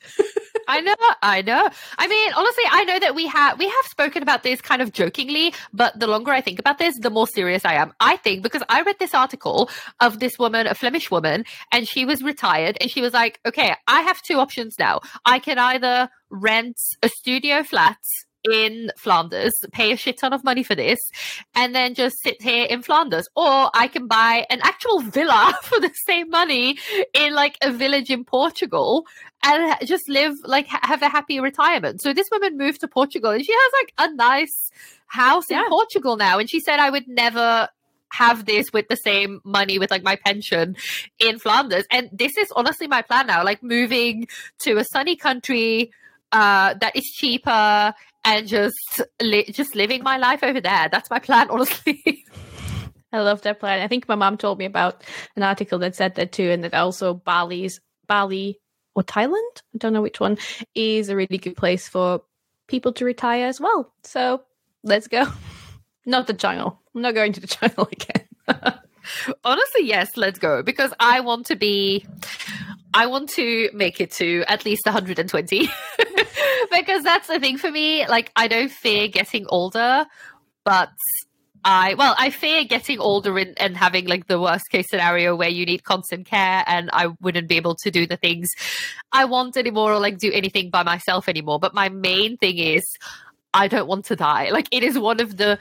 I know, I know. I mean, honestly, I know that we have we have spoken about this kind of jokingly, but the longer I think about this, the more serious I am. I think because I read this article of this woman, a Flemish woman, and she was retired, and she was like, "Okay, I have two options now. I can either rent a studio flat in Flanders, pay a shit ton of money for this, and then just sit here in Flanders. Or I can buy an actual villa for the same money in like a village in Portugal and just live like have a happy retirement. So this woman moved to Portugal and she has like a nice house yeah. in Portugal now. And she said, I would never have this with the same money with like my pension in Flanders. And this is honestly my plan now, like moving to a sunny country uh, that is cheaper and just li- just living my life over there. That's my plan, honestly. I love that plan. I think my mom told me about an article that said that too, and that also Bali's Bali or Thailand, I don't know which one, is a really good place for people to retire as well. So let's go. Not the jungle. I'm not going to the jungle again. Honestly, yes, let's go because I want to be I want to make it to at least 120 because that's the thing for me. Like, I don't fear getting older, but I, well, I fear getting older and, and having like the worst case scenario where you need constant care and I wouldn't be able to do the things I want anymore or like do anything by myself anymore. But my main thing is, I don't want to die. Like, it is one of the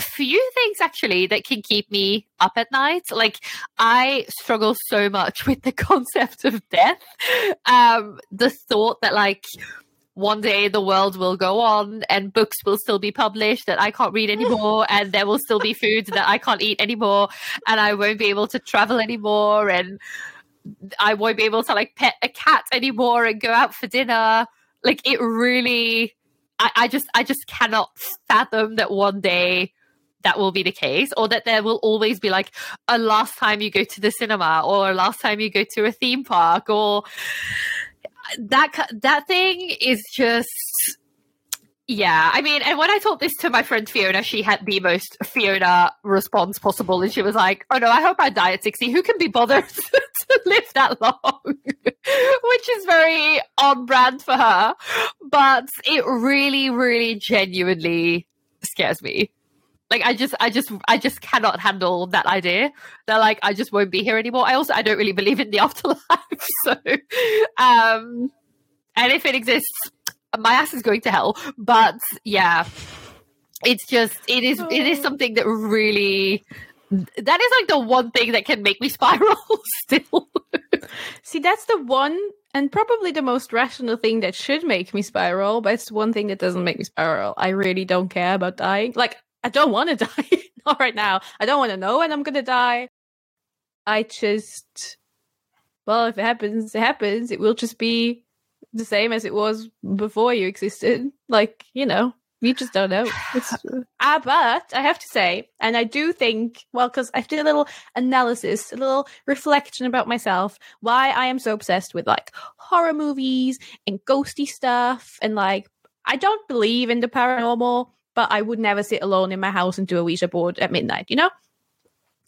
few things actually that can keep me up at night. Like I struggle so much with the concept of death. Um, the thought that like one day the world will go on and books will still be published that I can't read anymore and there will still be food that I can't eat anymore and I won't be able to travel anymore and I won't be able to like pet a cat anymore and go out for dinner. Like it really I, I just I just cannot fathom that one day that will be the case or that there will always be like a last time you go to the cinema or last time you go to a theme park or that that thing is just yeah, I mean, and when I told this to my friend Fiona, she had the most Fiona response possible, and she was like, "Oh no, I hope I die at sixty. Who can be bothered to live that long?" Which is very on brand for her, but it really, really, genuinely scares me like i just i just i just cannot handle that idea. They're like i just won't be here anymore. I also i don't really believe in the afterlife so um and if it exists my ass is going to hell. But yeah it's just it is it is oh. something that really that is like the one thing that can make me spiral still. See that's the one and probably the most rational thing that should make me spiral but it's one thing that doesn't make me spiral. I really don't care about dying. Like I don't want to die. Not right now. I don't want to know when I'm going to die. I just, well, if it happens, it happens. It will just be the same as it was before you existed. Like, you know, you just don't know. ah, but I have to say, and I do think, well, because I did a little analysis, a little reflection about myself, why I am so obsessed with like horror movies and ghosty stuff. And like, I don't believe in the paranormal but I would never sit alone in my house and do a Ouija board at midnight, you know?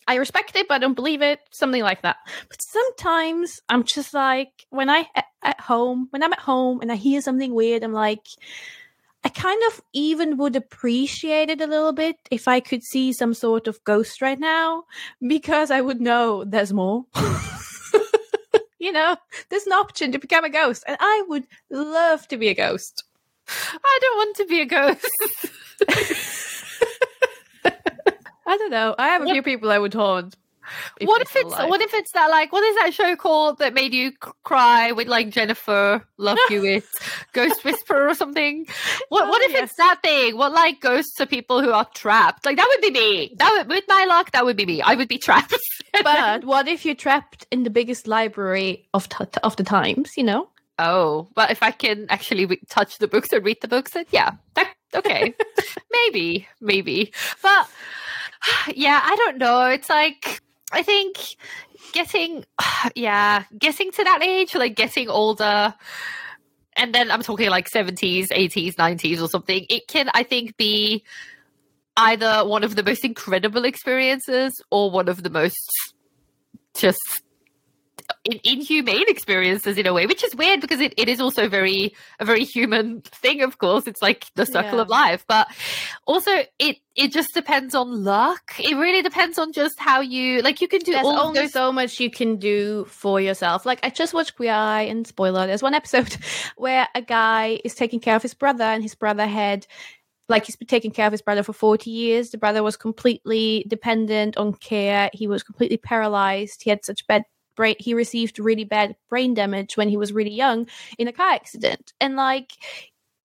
I respect it, but I don't believe it. Something like that. But sometimes I'm just like, when I at home, when I'm at home and I hear something weird, I'm like, I kind of even would appreciate it a little bit if I could see some sort of ghost right now, because I would know there's more. you know, there's an option to become a ghost, and I would love to be a ghost. I don't want to be a ghost. I don't know. I have a few people I would haunt. If what if it's alive. what if it's that like what is that show called that made you cry with like Jennifer Love Hewitt, Ghost Whisperer or something? What Oh, what if yes. it's that thing? What like ghosts to people who are trapped? Like that would be me. That would with my luck, that would be me. I would be trapped. But what if you're trapped in the biggest library of t- of the times? You know. oh, but if I can actually re- touch the books and read the books, then yeah, that okay, maybe, maybe. But yeah, I don't know. It's like I think getting yeah, getting to that age, like getting older and then I'm talking like 70s, 80s, 90s or something. It can I think be either one of the most incredible experiences or one of the most just in, inhumane experiences in a way, which is weird because it, it is also very a very human thing. Of course, it's like the circle Yeah. of life, but also it it just depends on luck. It really depends on just how you like. You can do There's only those. so much you can do for yourself. Like I just watched Queer Eye, and spoiler, there's one episode where a guy is taking care of his brother, and his brother had like he's been taking care of his brother for 40 years. The brother was completely dependent on care. He was completely paralyzed. He had such bad brain. He received really bad brain damage when he was really young in a car accident. And like,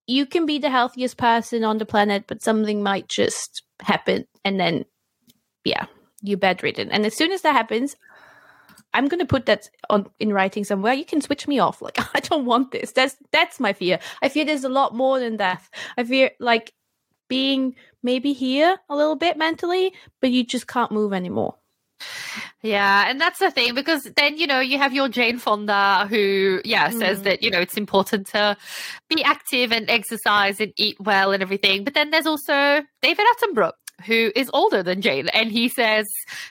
you can be the healthiest person on the planet, but something might just happen, and then, yeah, you're bedridden. And as soon as that happens, I'm gonna put that on in writing somewhere. You can switch me off. Like I don't want this. That's that's my fear. I fear there's a lot more than death. I fear like being maybe here a little bit mentally, but you just can't move anymore. Yeah, and that's the thing because then you know you have your Jane Fonda who, yeah, says Mm. that you know it's important to be active and exercise and eat well and everything. But then there's also David Attenborough who is older than Jane, and he says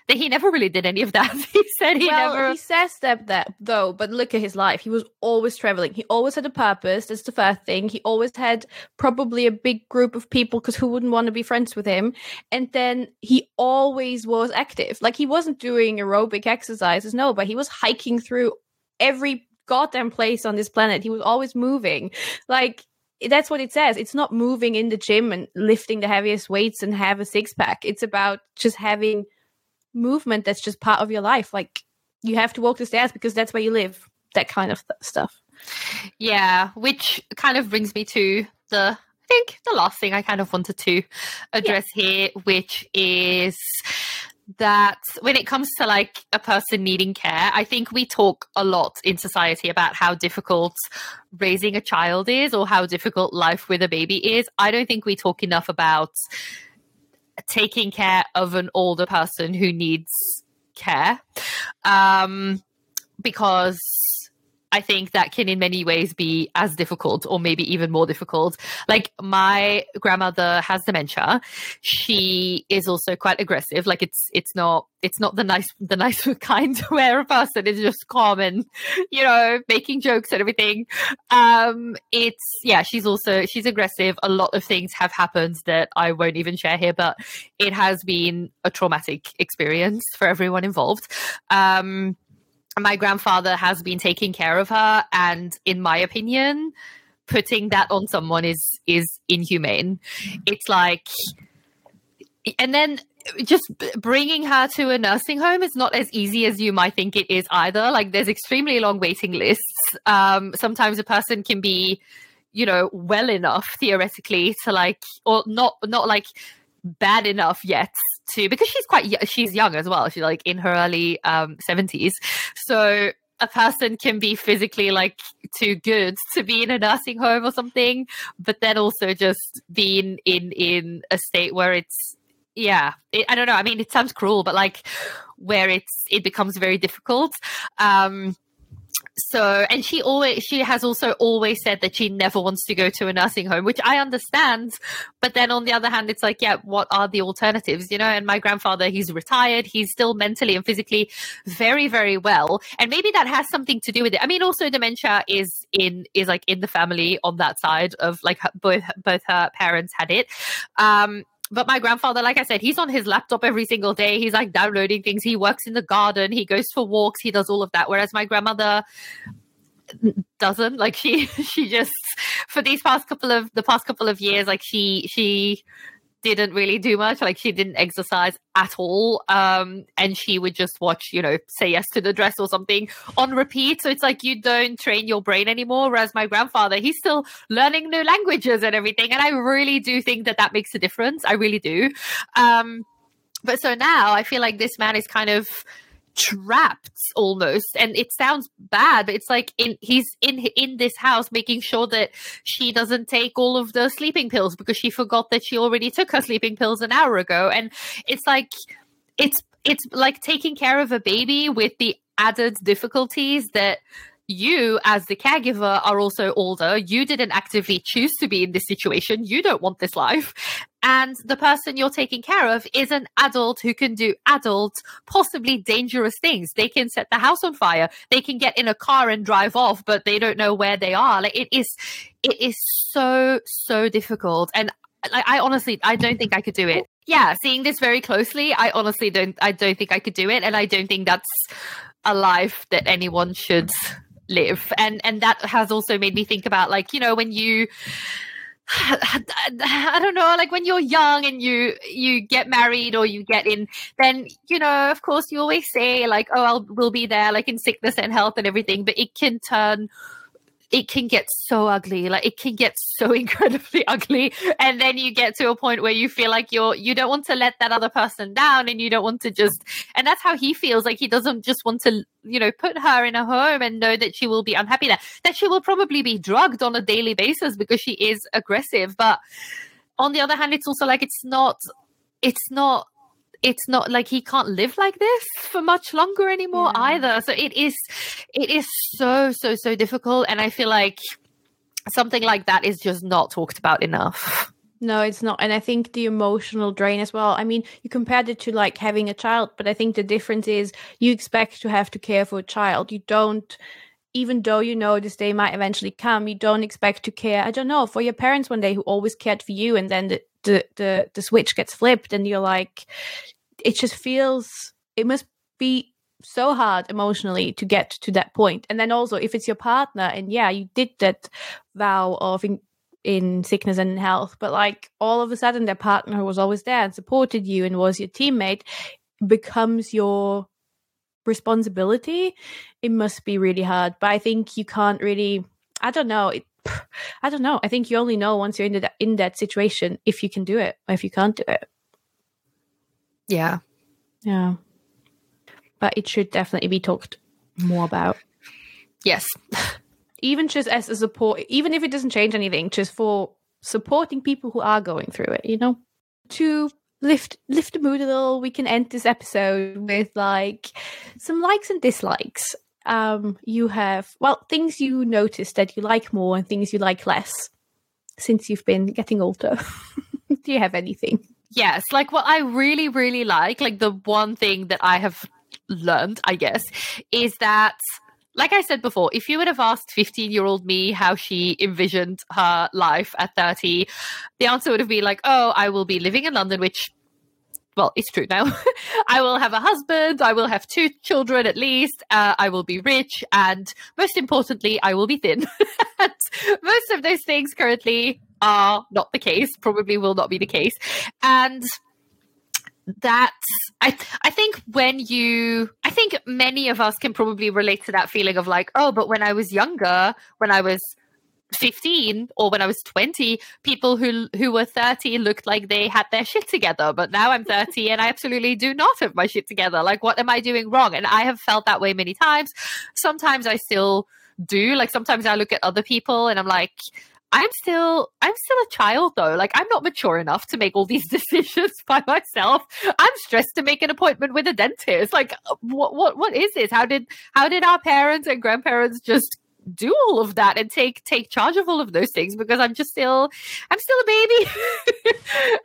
that he never really did any of that. he said he well, never. he says that that though, but look at his life. He was always traveling. He always had a purpose. That's the first thing. He always had probably a big group of people because who wouldn't want to be friends with him? And then he always was active. Like he wasn't doing aerobic exercises, no, but he was hiking through every goddamn place on this planet. He was always moving. Like that's what it says. It's not moving in the gym and lifting the heaviest weights and have a six pack. It's about just having movement that's just part of your life. Like you have to walk the stairs because that's where you live. That kind of th- stuff. Yeah, which kind of brings me to the I think the last thing I kind of wanted to address here, which is that when it comes to like a person needing care, I think we talk a lot in society about how difficult raising a child is or how difficult life with a baby is. I don't think we talk enough about taking care of an older person who needs care. Um, because I think that can in many ways be as difficult or maybe even more difficult. Like my grandmother has dementia. She is also quite aggressive. Like it's it's not it's not the nice the nice kind where a person is just calm and you know making jokes and everything. Um it's yeah, she's also she's aggressive. A lot of things have happened that I won't even share here, but it has been a traumatic experience for everyone involved. Um my grandfather has been taking care of her and in my opinion putting that on someone is is inhumane. It's like and then just bringing her to a nursing home is not as easy as you might think it is either. Like there's extremely long waiting lists. Um sometimes a person can be you know well enough theoretically to like or not not like bad enough yet to because she's quite she's young as well she's like in her early um 70s so a person can be physically like too good to be in a nursing home or something but then also just being in in a state where it's yeah it, i don't know i mean it sounds cruel but like where it's it becomes very difficult. Um so and she always she has also always said that she never wants to go to a nursing home which i understand. But then on the other hand it's like yeah what are the alternatives you know? And my grandfather he's retired. He's still mentally and physically very very well. And maybe that has something to do with it. I mean also dementia is in is like in the family on that side of like her- both both her parents had it. Um but my grandfather, like I said, he's on his laptop every single day. He's like downloading things. He works in the garden. He goes for walks. He does all of that. Whereas my grandmother doesn't. Like she, she just for these past couple of the past couple of years, like she, she didn't really do much. Like she didn't exercise at all. Um, and she would just watch, you know, say yes to the dress or something on repeat. So it's like you don't train your brain anymore. Whereas my grandfather, he's still learning new languages and everything. And I really do think that that makes a difference. I really do. Um, but so now I feel like this man is kind of trapped almost and it sounds bad but it's like in he's in in this house making sure that she doesn't take all of the sleeping pills because she forgot that she already took her sleeping pills an hour ago. And it's like it's it's like taking care of a baby with the added difficulties that you as the caregiver are also older. You didn't actively choose to be in this situation. You don't want this life. And the person you're taking care of is an adult who can do adult possibly dangerous things. They can set the house on fire. They can get in a car and drive off but they don't know where they are. Like it is it is so so difficult. And like I honestly I don't think I could do it. Yeah, seeing this very closely, I honestly don't I don't think I could do it. And I don't think that's a life that anyone should live and and that has also made me think about like you know when you I don't know, like when you're young and you you get married or you get in, then you know, of course, you always say like, "Oh, I'll we'll be there," like in sickness and health and everything. But it can turn it can get so ugly like it can get so incredibly ugly and then you get to a point where you feel like you're you don't want to let that other person down and you don't want to just and that's how he feels like he doesn't just want to you know put her in a home and know that she will be unhappy there that she will probably be drugged on a daily basis because she is aggressive but on the other hand it's also like it's not it's not it's not like he can't live like this for much longer anymore yeah. either. So it is, it is so, so, so difficult. And I feel like something like that is just not talked about enough. No, it's not. And I think the emotional drain as well. I mean, you compared it to like having a child, but I think the difference is you expect to have to care for a child. You don't, even though you know this day might eventually come, you don't expect to care, I don't know, for your parents one day who always cared for you and then the, the, the, the switch gets flipped and you're like, it just feels it must be so hard emotionally to get to that point. And then also if it's your partner and yeah you did that vow of in, in sickness and in health but like all of a sudden their partner who was always there and supported you and was your teammate becomes your responsibility it must be really hard. But i think you can't really i don't know it, i don't know. I think you only know once you're in that in that situation if you can do it or if you can't do it yeah. Yeah. But it should definitely be talked more about. Yes. even just as a support, even if it doesn't change anything, just for supporting people who are going through it, you know? To lift lift the mood a little, we can end this episode with like some likes and dislikes. Um, you have well things you notice that you like more and things you like less since you've been getting older. Do you have anything? Yes, like what I really, really like, like the one thing that I have learned, I guess, is that like I said before, if you would have asked 15 year old me how she envisioned her life at 30, the answer would have been like, oh, I will be living in London, which, well, it's true now. I will have a husband. I will have two children at least. Uh, I will be rich. And most importantly, I will be thin. most of those things currently are not the case, probably will not be the case. And that I I think when you I think many of us can probably relate to that feeling of like, oh, but when I was younger, when I was 15 or when I was 20, people who who were 30 looked like they had their shit together. But now I'm 30 and I absolutely do not have my shit together. Like, what am I doing wrong? And I have felt that way many times. Sometimes I still do. Like, sometimes I look at other people and I'm like, I'm still I'm still a child though. Like I'm not mature enough to make all these decisions by myself. I'm stressed to make an appointment with a dentist. Like what what what is this? How did how did our parents and grandparents just do all of that and take take charge of all of those things because I'm just still I'm still a baby.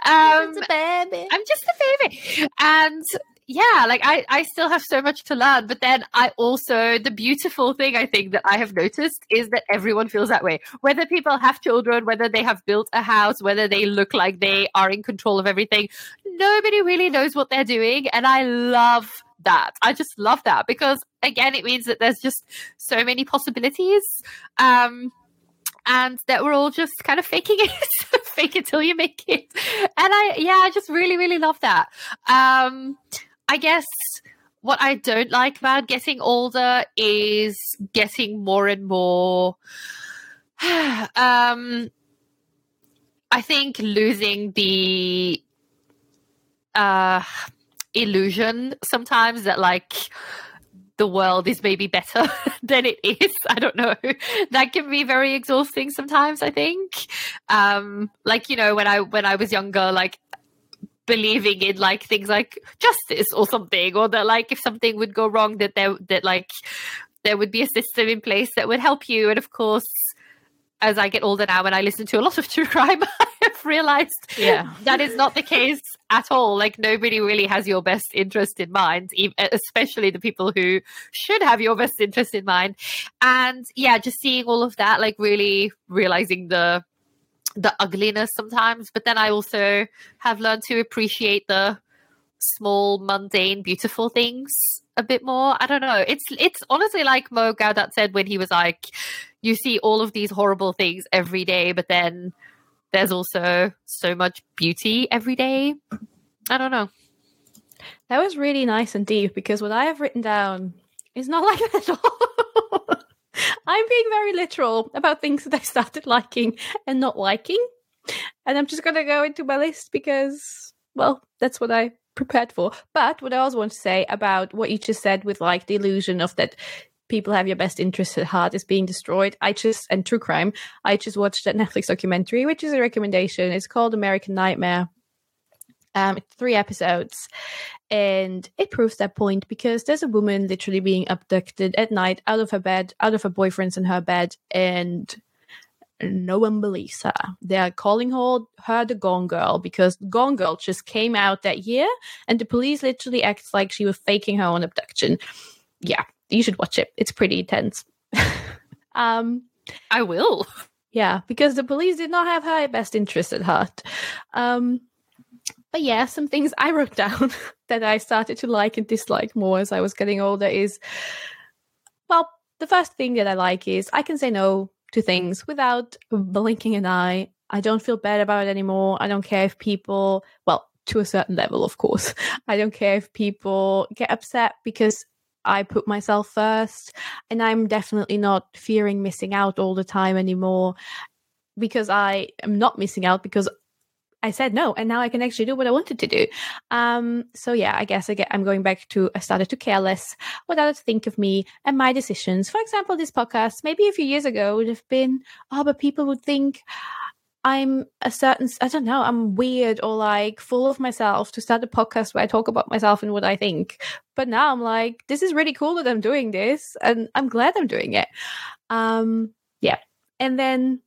um, a baby. I'm just a baby. And yeah, like I, I still have so much to learn. But then I also, the beautiful thing I think that I have noticed is that everyone feels that way. Whether people have children, whether they have built a house, whether they look like they are in control of everything, nobody really knows what they're doing. And I love that. I just love that because again, it means that there's just so many possibilities. Um, and that we're all just kind of faking it fake it till you make it. And I, yeah, I just really, really love that. Um, I guess what I don't like about getting older is getting more and more. um, I think losing the uh, illusion sometimes that like the world is maybe better than it is. I don't know. That can be very exhausting sometimes, I think. Um, like, you know, when I when I was younger, like believing in like things like justice or something, or that like if something would go wrong that there that like there would be a system in place that would help you. And of course, as I get older now and I listen to a lot of true crime, I have realized Yeah. that is not the case at all. Like nobody really has your best interest in mind, especially the people who should have your best interest in mind. And yeah, just seeing all of that, like really realizing the the ugliness sometimes. But then I also have learned to appreciate the small, mundane, beautiful things a bit more. I don't know. It's it's honestly like Mo Gawdat said when he was like, you see all of these horrible things every day, but then there's also so much beauty every day. I don't know. That was really nice and deep because what I have written down is not like that at all. I'm being very literal about things that I started liking and not liking. And I'm just going to go into my list because, well, that's what I prepared for. But what I also want to say about what you just said with like the illusion of that people have your best interest at heart is being destroyed. I just, and true crime, I just watched that Netflix documentary, which is a recommendation. It's called American Nightmare. Um, three episodes, and it proves that point because there's a woman literally being abducted at night out of her bed, out of her boyfriend's in her bed, and no one believes her. They are calling her, her the Gone Girl because Gone Girl just came out that year, and the police literally acts like she was faking her own abduction. Yeah, you should watch it. It's pretty intense. um, I will. yeah, because the police did not have her best interest at heart. Um, but yeah, some things I wrote down that I started to like and dislike more as I was getting older is well, the first thing that I like is I can say no to things without blinking an eye. I don't feel bad about it anymore. I don't care if people, well, to a certain level, of course. I don't care if people get upset because I put myself first. And I'm definitely not fearing missing out all the time anymore because I am not missing out because I said no, and now I can actually do what I wanted to do. Um, so yeah, I guess I get, I'm going back to I started to care less what others think of me and my decisions. For example, this podcast maybe a few years ago would have been, oh, but people would think I'm a certain, I don't know, I'm weird or like full of myself to start a podcast where I talk about myself and what I think. But now I'm like, this is really cool that I'm doing this, and I'm glad I'm doing it. Um, yeah, and then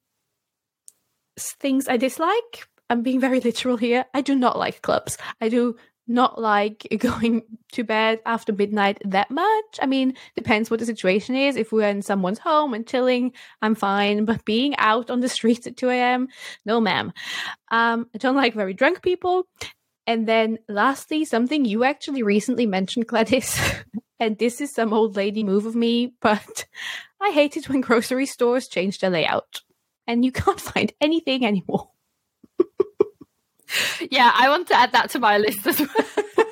things I dislike. I'm being very literal here. I do not like clubs. I do not like going to bed after midnight that much. I mean, depends what the situation is. If we're in someone's home and chilling, I'm fine. But being out on the streets at 2 a.m., no, ma'am. Um, I don't like very drunk people. And then, lastly, something you actually recently mentioned, Gladys, and this is some old lady move of me, but I hate it when grocery stores change their layout and you can't find anything anymore. Yeah, I want to add that to my list as well.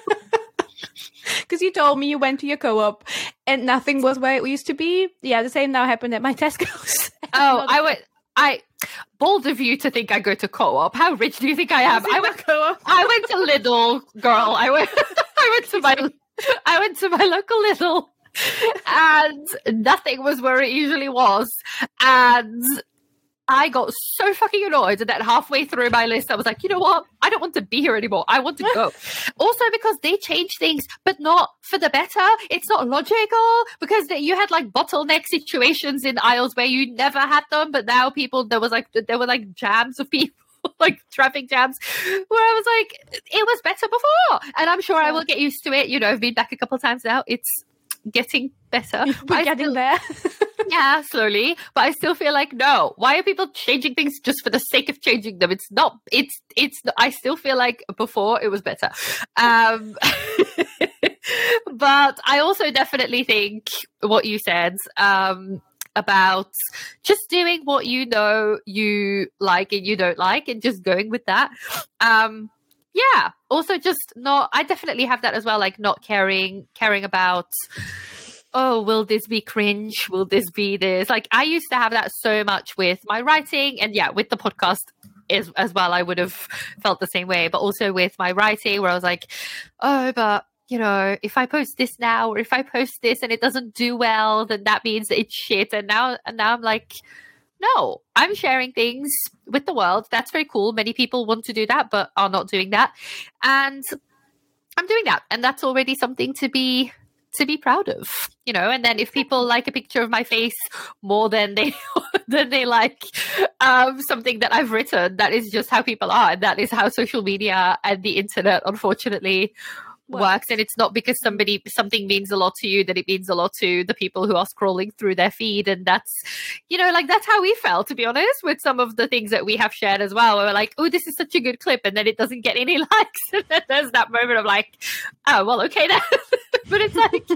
Because you told me you went to your co-op and nothing was where it used to be. Yeah, the same now happened at my Tesco's. Oh, I went. I bold of you to think I go to co-op. How rich do you think I am? I went. co-op. I went to Lidl, girl. I went. I went to my. I went to my local Lidl, and nothing was where it usually was, and. I got so fucking annoyed that halfway through my list, I was like, you know what? I don't want to be here anymore. I want to go. also, because they change things, but not for the better. It's not logical because you had like bottleneck situations in aisles where you never had them, but now people there was like there were like jams of people. like traffic jams where I was like, it was better before. And I'm sure I will get used to it. You know, I've been back a couple of times now. It's getting better. We're I getting still- there. yeah, slowly. But I still feel like no. Why are people changing things just for the sake of changing them? It's not. It's it's. I still feel like before it was better. Um, but I also definitely think what you said. Um, about just doing what you know you like and you don't like and just going with that. Um, yeah. Also, just not. I definitely have that as well. Like not caring, caring about. Oh, will this be cringe? Will this be this? Like I used to have that so much with my writing, and yeah, with the podcast as, as well. I would have felt the same way, but also with my writing, where I was like, oh, but you know, if I post this now or if I post this and it doesn't do well, then that means it's shit. And now, and now I'm like, no, I'm sharing things with the world. That's very cool. Many people want to do that, but are not doing that. And I'm doing that. And that's already something to be to be proud of you know and then if people like a picture of my face more than they than they like um, something that i've written that is just how people are and that is how social media and the internet unfortunately works and it's not because somebody something means a lot to you that it means a lot to the people who are scrolling through their feed and that's you know like that's how we felt to be honest with some of the things that we have shared as well. We're like oh this is such a good clip and then it doesn't get any likes. And then there's that moment of like oh well okay then. But it's like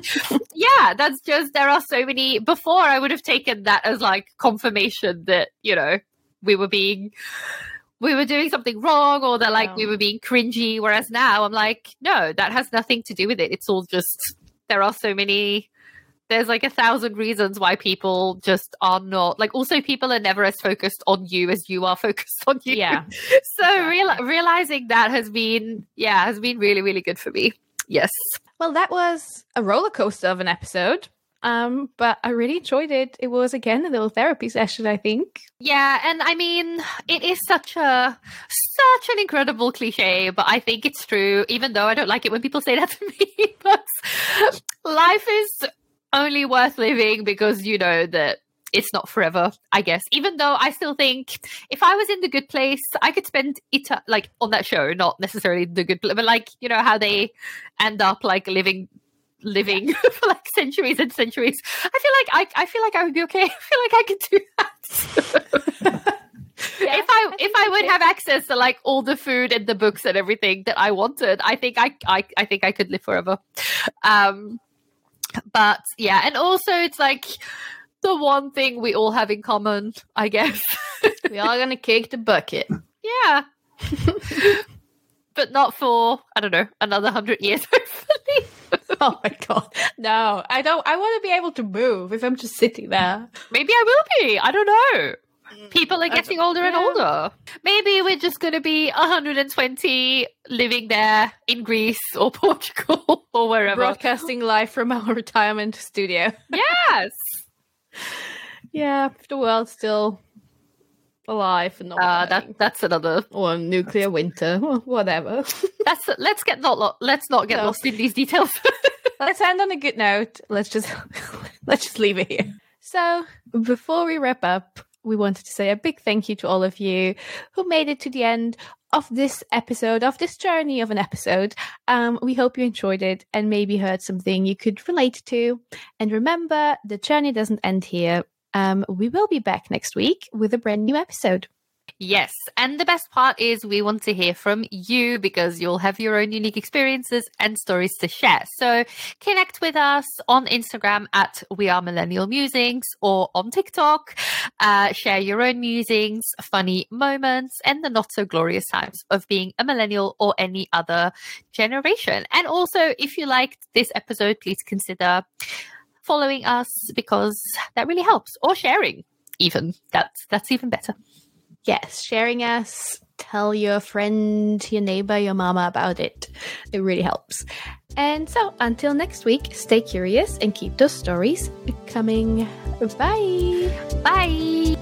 yeah that's just there are so many before i would have taken that as like confirmation that you know we were being we were doing something wrong or that like we were being cringy. Whereas now I'm like, no, that has nothing to do with it. It's all just there are so many there's like a thousand reasons why people just are not like also people are never as focused on you as you are focused on you yeah so exactly. real- realizing that has been yeah has been really really good for me yes well that was a roller coaster of an episode um, but I really enjoyed it. It was again a little therapy session, I think. Yeah, and I mean, it is such a such an incredible cliche, but I think it's true. Even though I don't like it when people say that to me, but life is only worth living because you know that it's not forever, I guess. Even though I still think if I was in the good place, I could spend it like on that show, not necessarily the good, place, but like you know how they end up like living living yeah. for like centuries and centuries. I feel like I, I feel like I would be okay. I feel like I could do that. yeah, if I, I if I would have access to like all the food and the books and everything that I wanted, I think I I, I think I could live forever. Um, but yeah, and also it's like the one thing we all have in common, I guess. we are gonna kick the bucket. Yeah. But not for I don't know another hundred years, hopefully. oh my god, no! I don't. I want to be able to move if I'm just sitting there. Maybe I will be. I don't know. Mm, People are getting older yeah. and older. Maybe we're just going to be 120 living there in Greece or Portugal or wherever. Broadcasting live from our retirement studio. Yes. yeah, the world's still alive and not uh, that that's another or nuclear winter or whatever that's let's get not let's not get lost in these details let's end on a good note let's just let's just leave it here so before we wrap up we wanted to say a big thank you to all of you who made it to the end of this episode, of this journey of an episode. Um, we hope you enjoyed it and maybe heard something you could relate to. And remember, the journey doesn't end here. Um, we will be back next week with a brand new episode. Yes. And the best part is we want to hear from you because you'll have your own unique experiences and stories to share. So connect with us on Instagram at We Are Millennial Musings or on TikTok. Uh, share your own musings, funny moments, and the not so glorious times of being a millennial or any other generation. And also, if you liked this episode, please consider following us because that really helps or sharing even. That's that's even better. Yes sharing us tell your friend your neighbor your mama about it. It really helps. And so until next week stay curious and keep those stories coming. Bye. Bye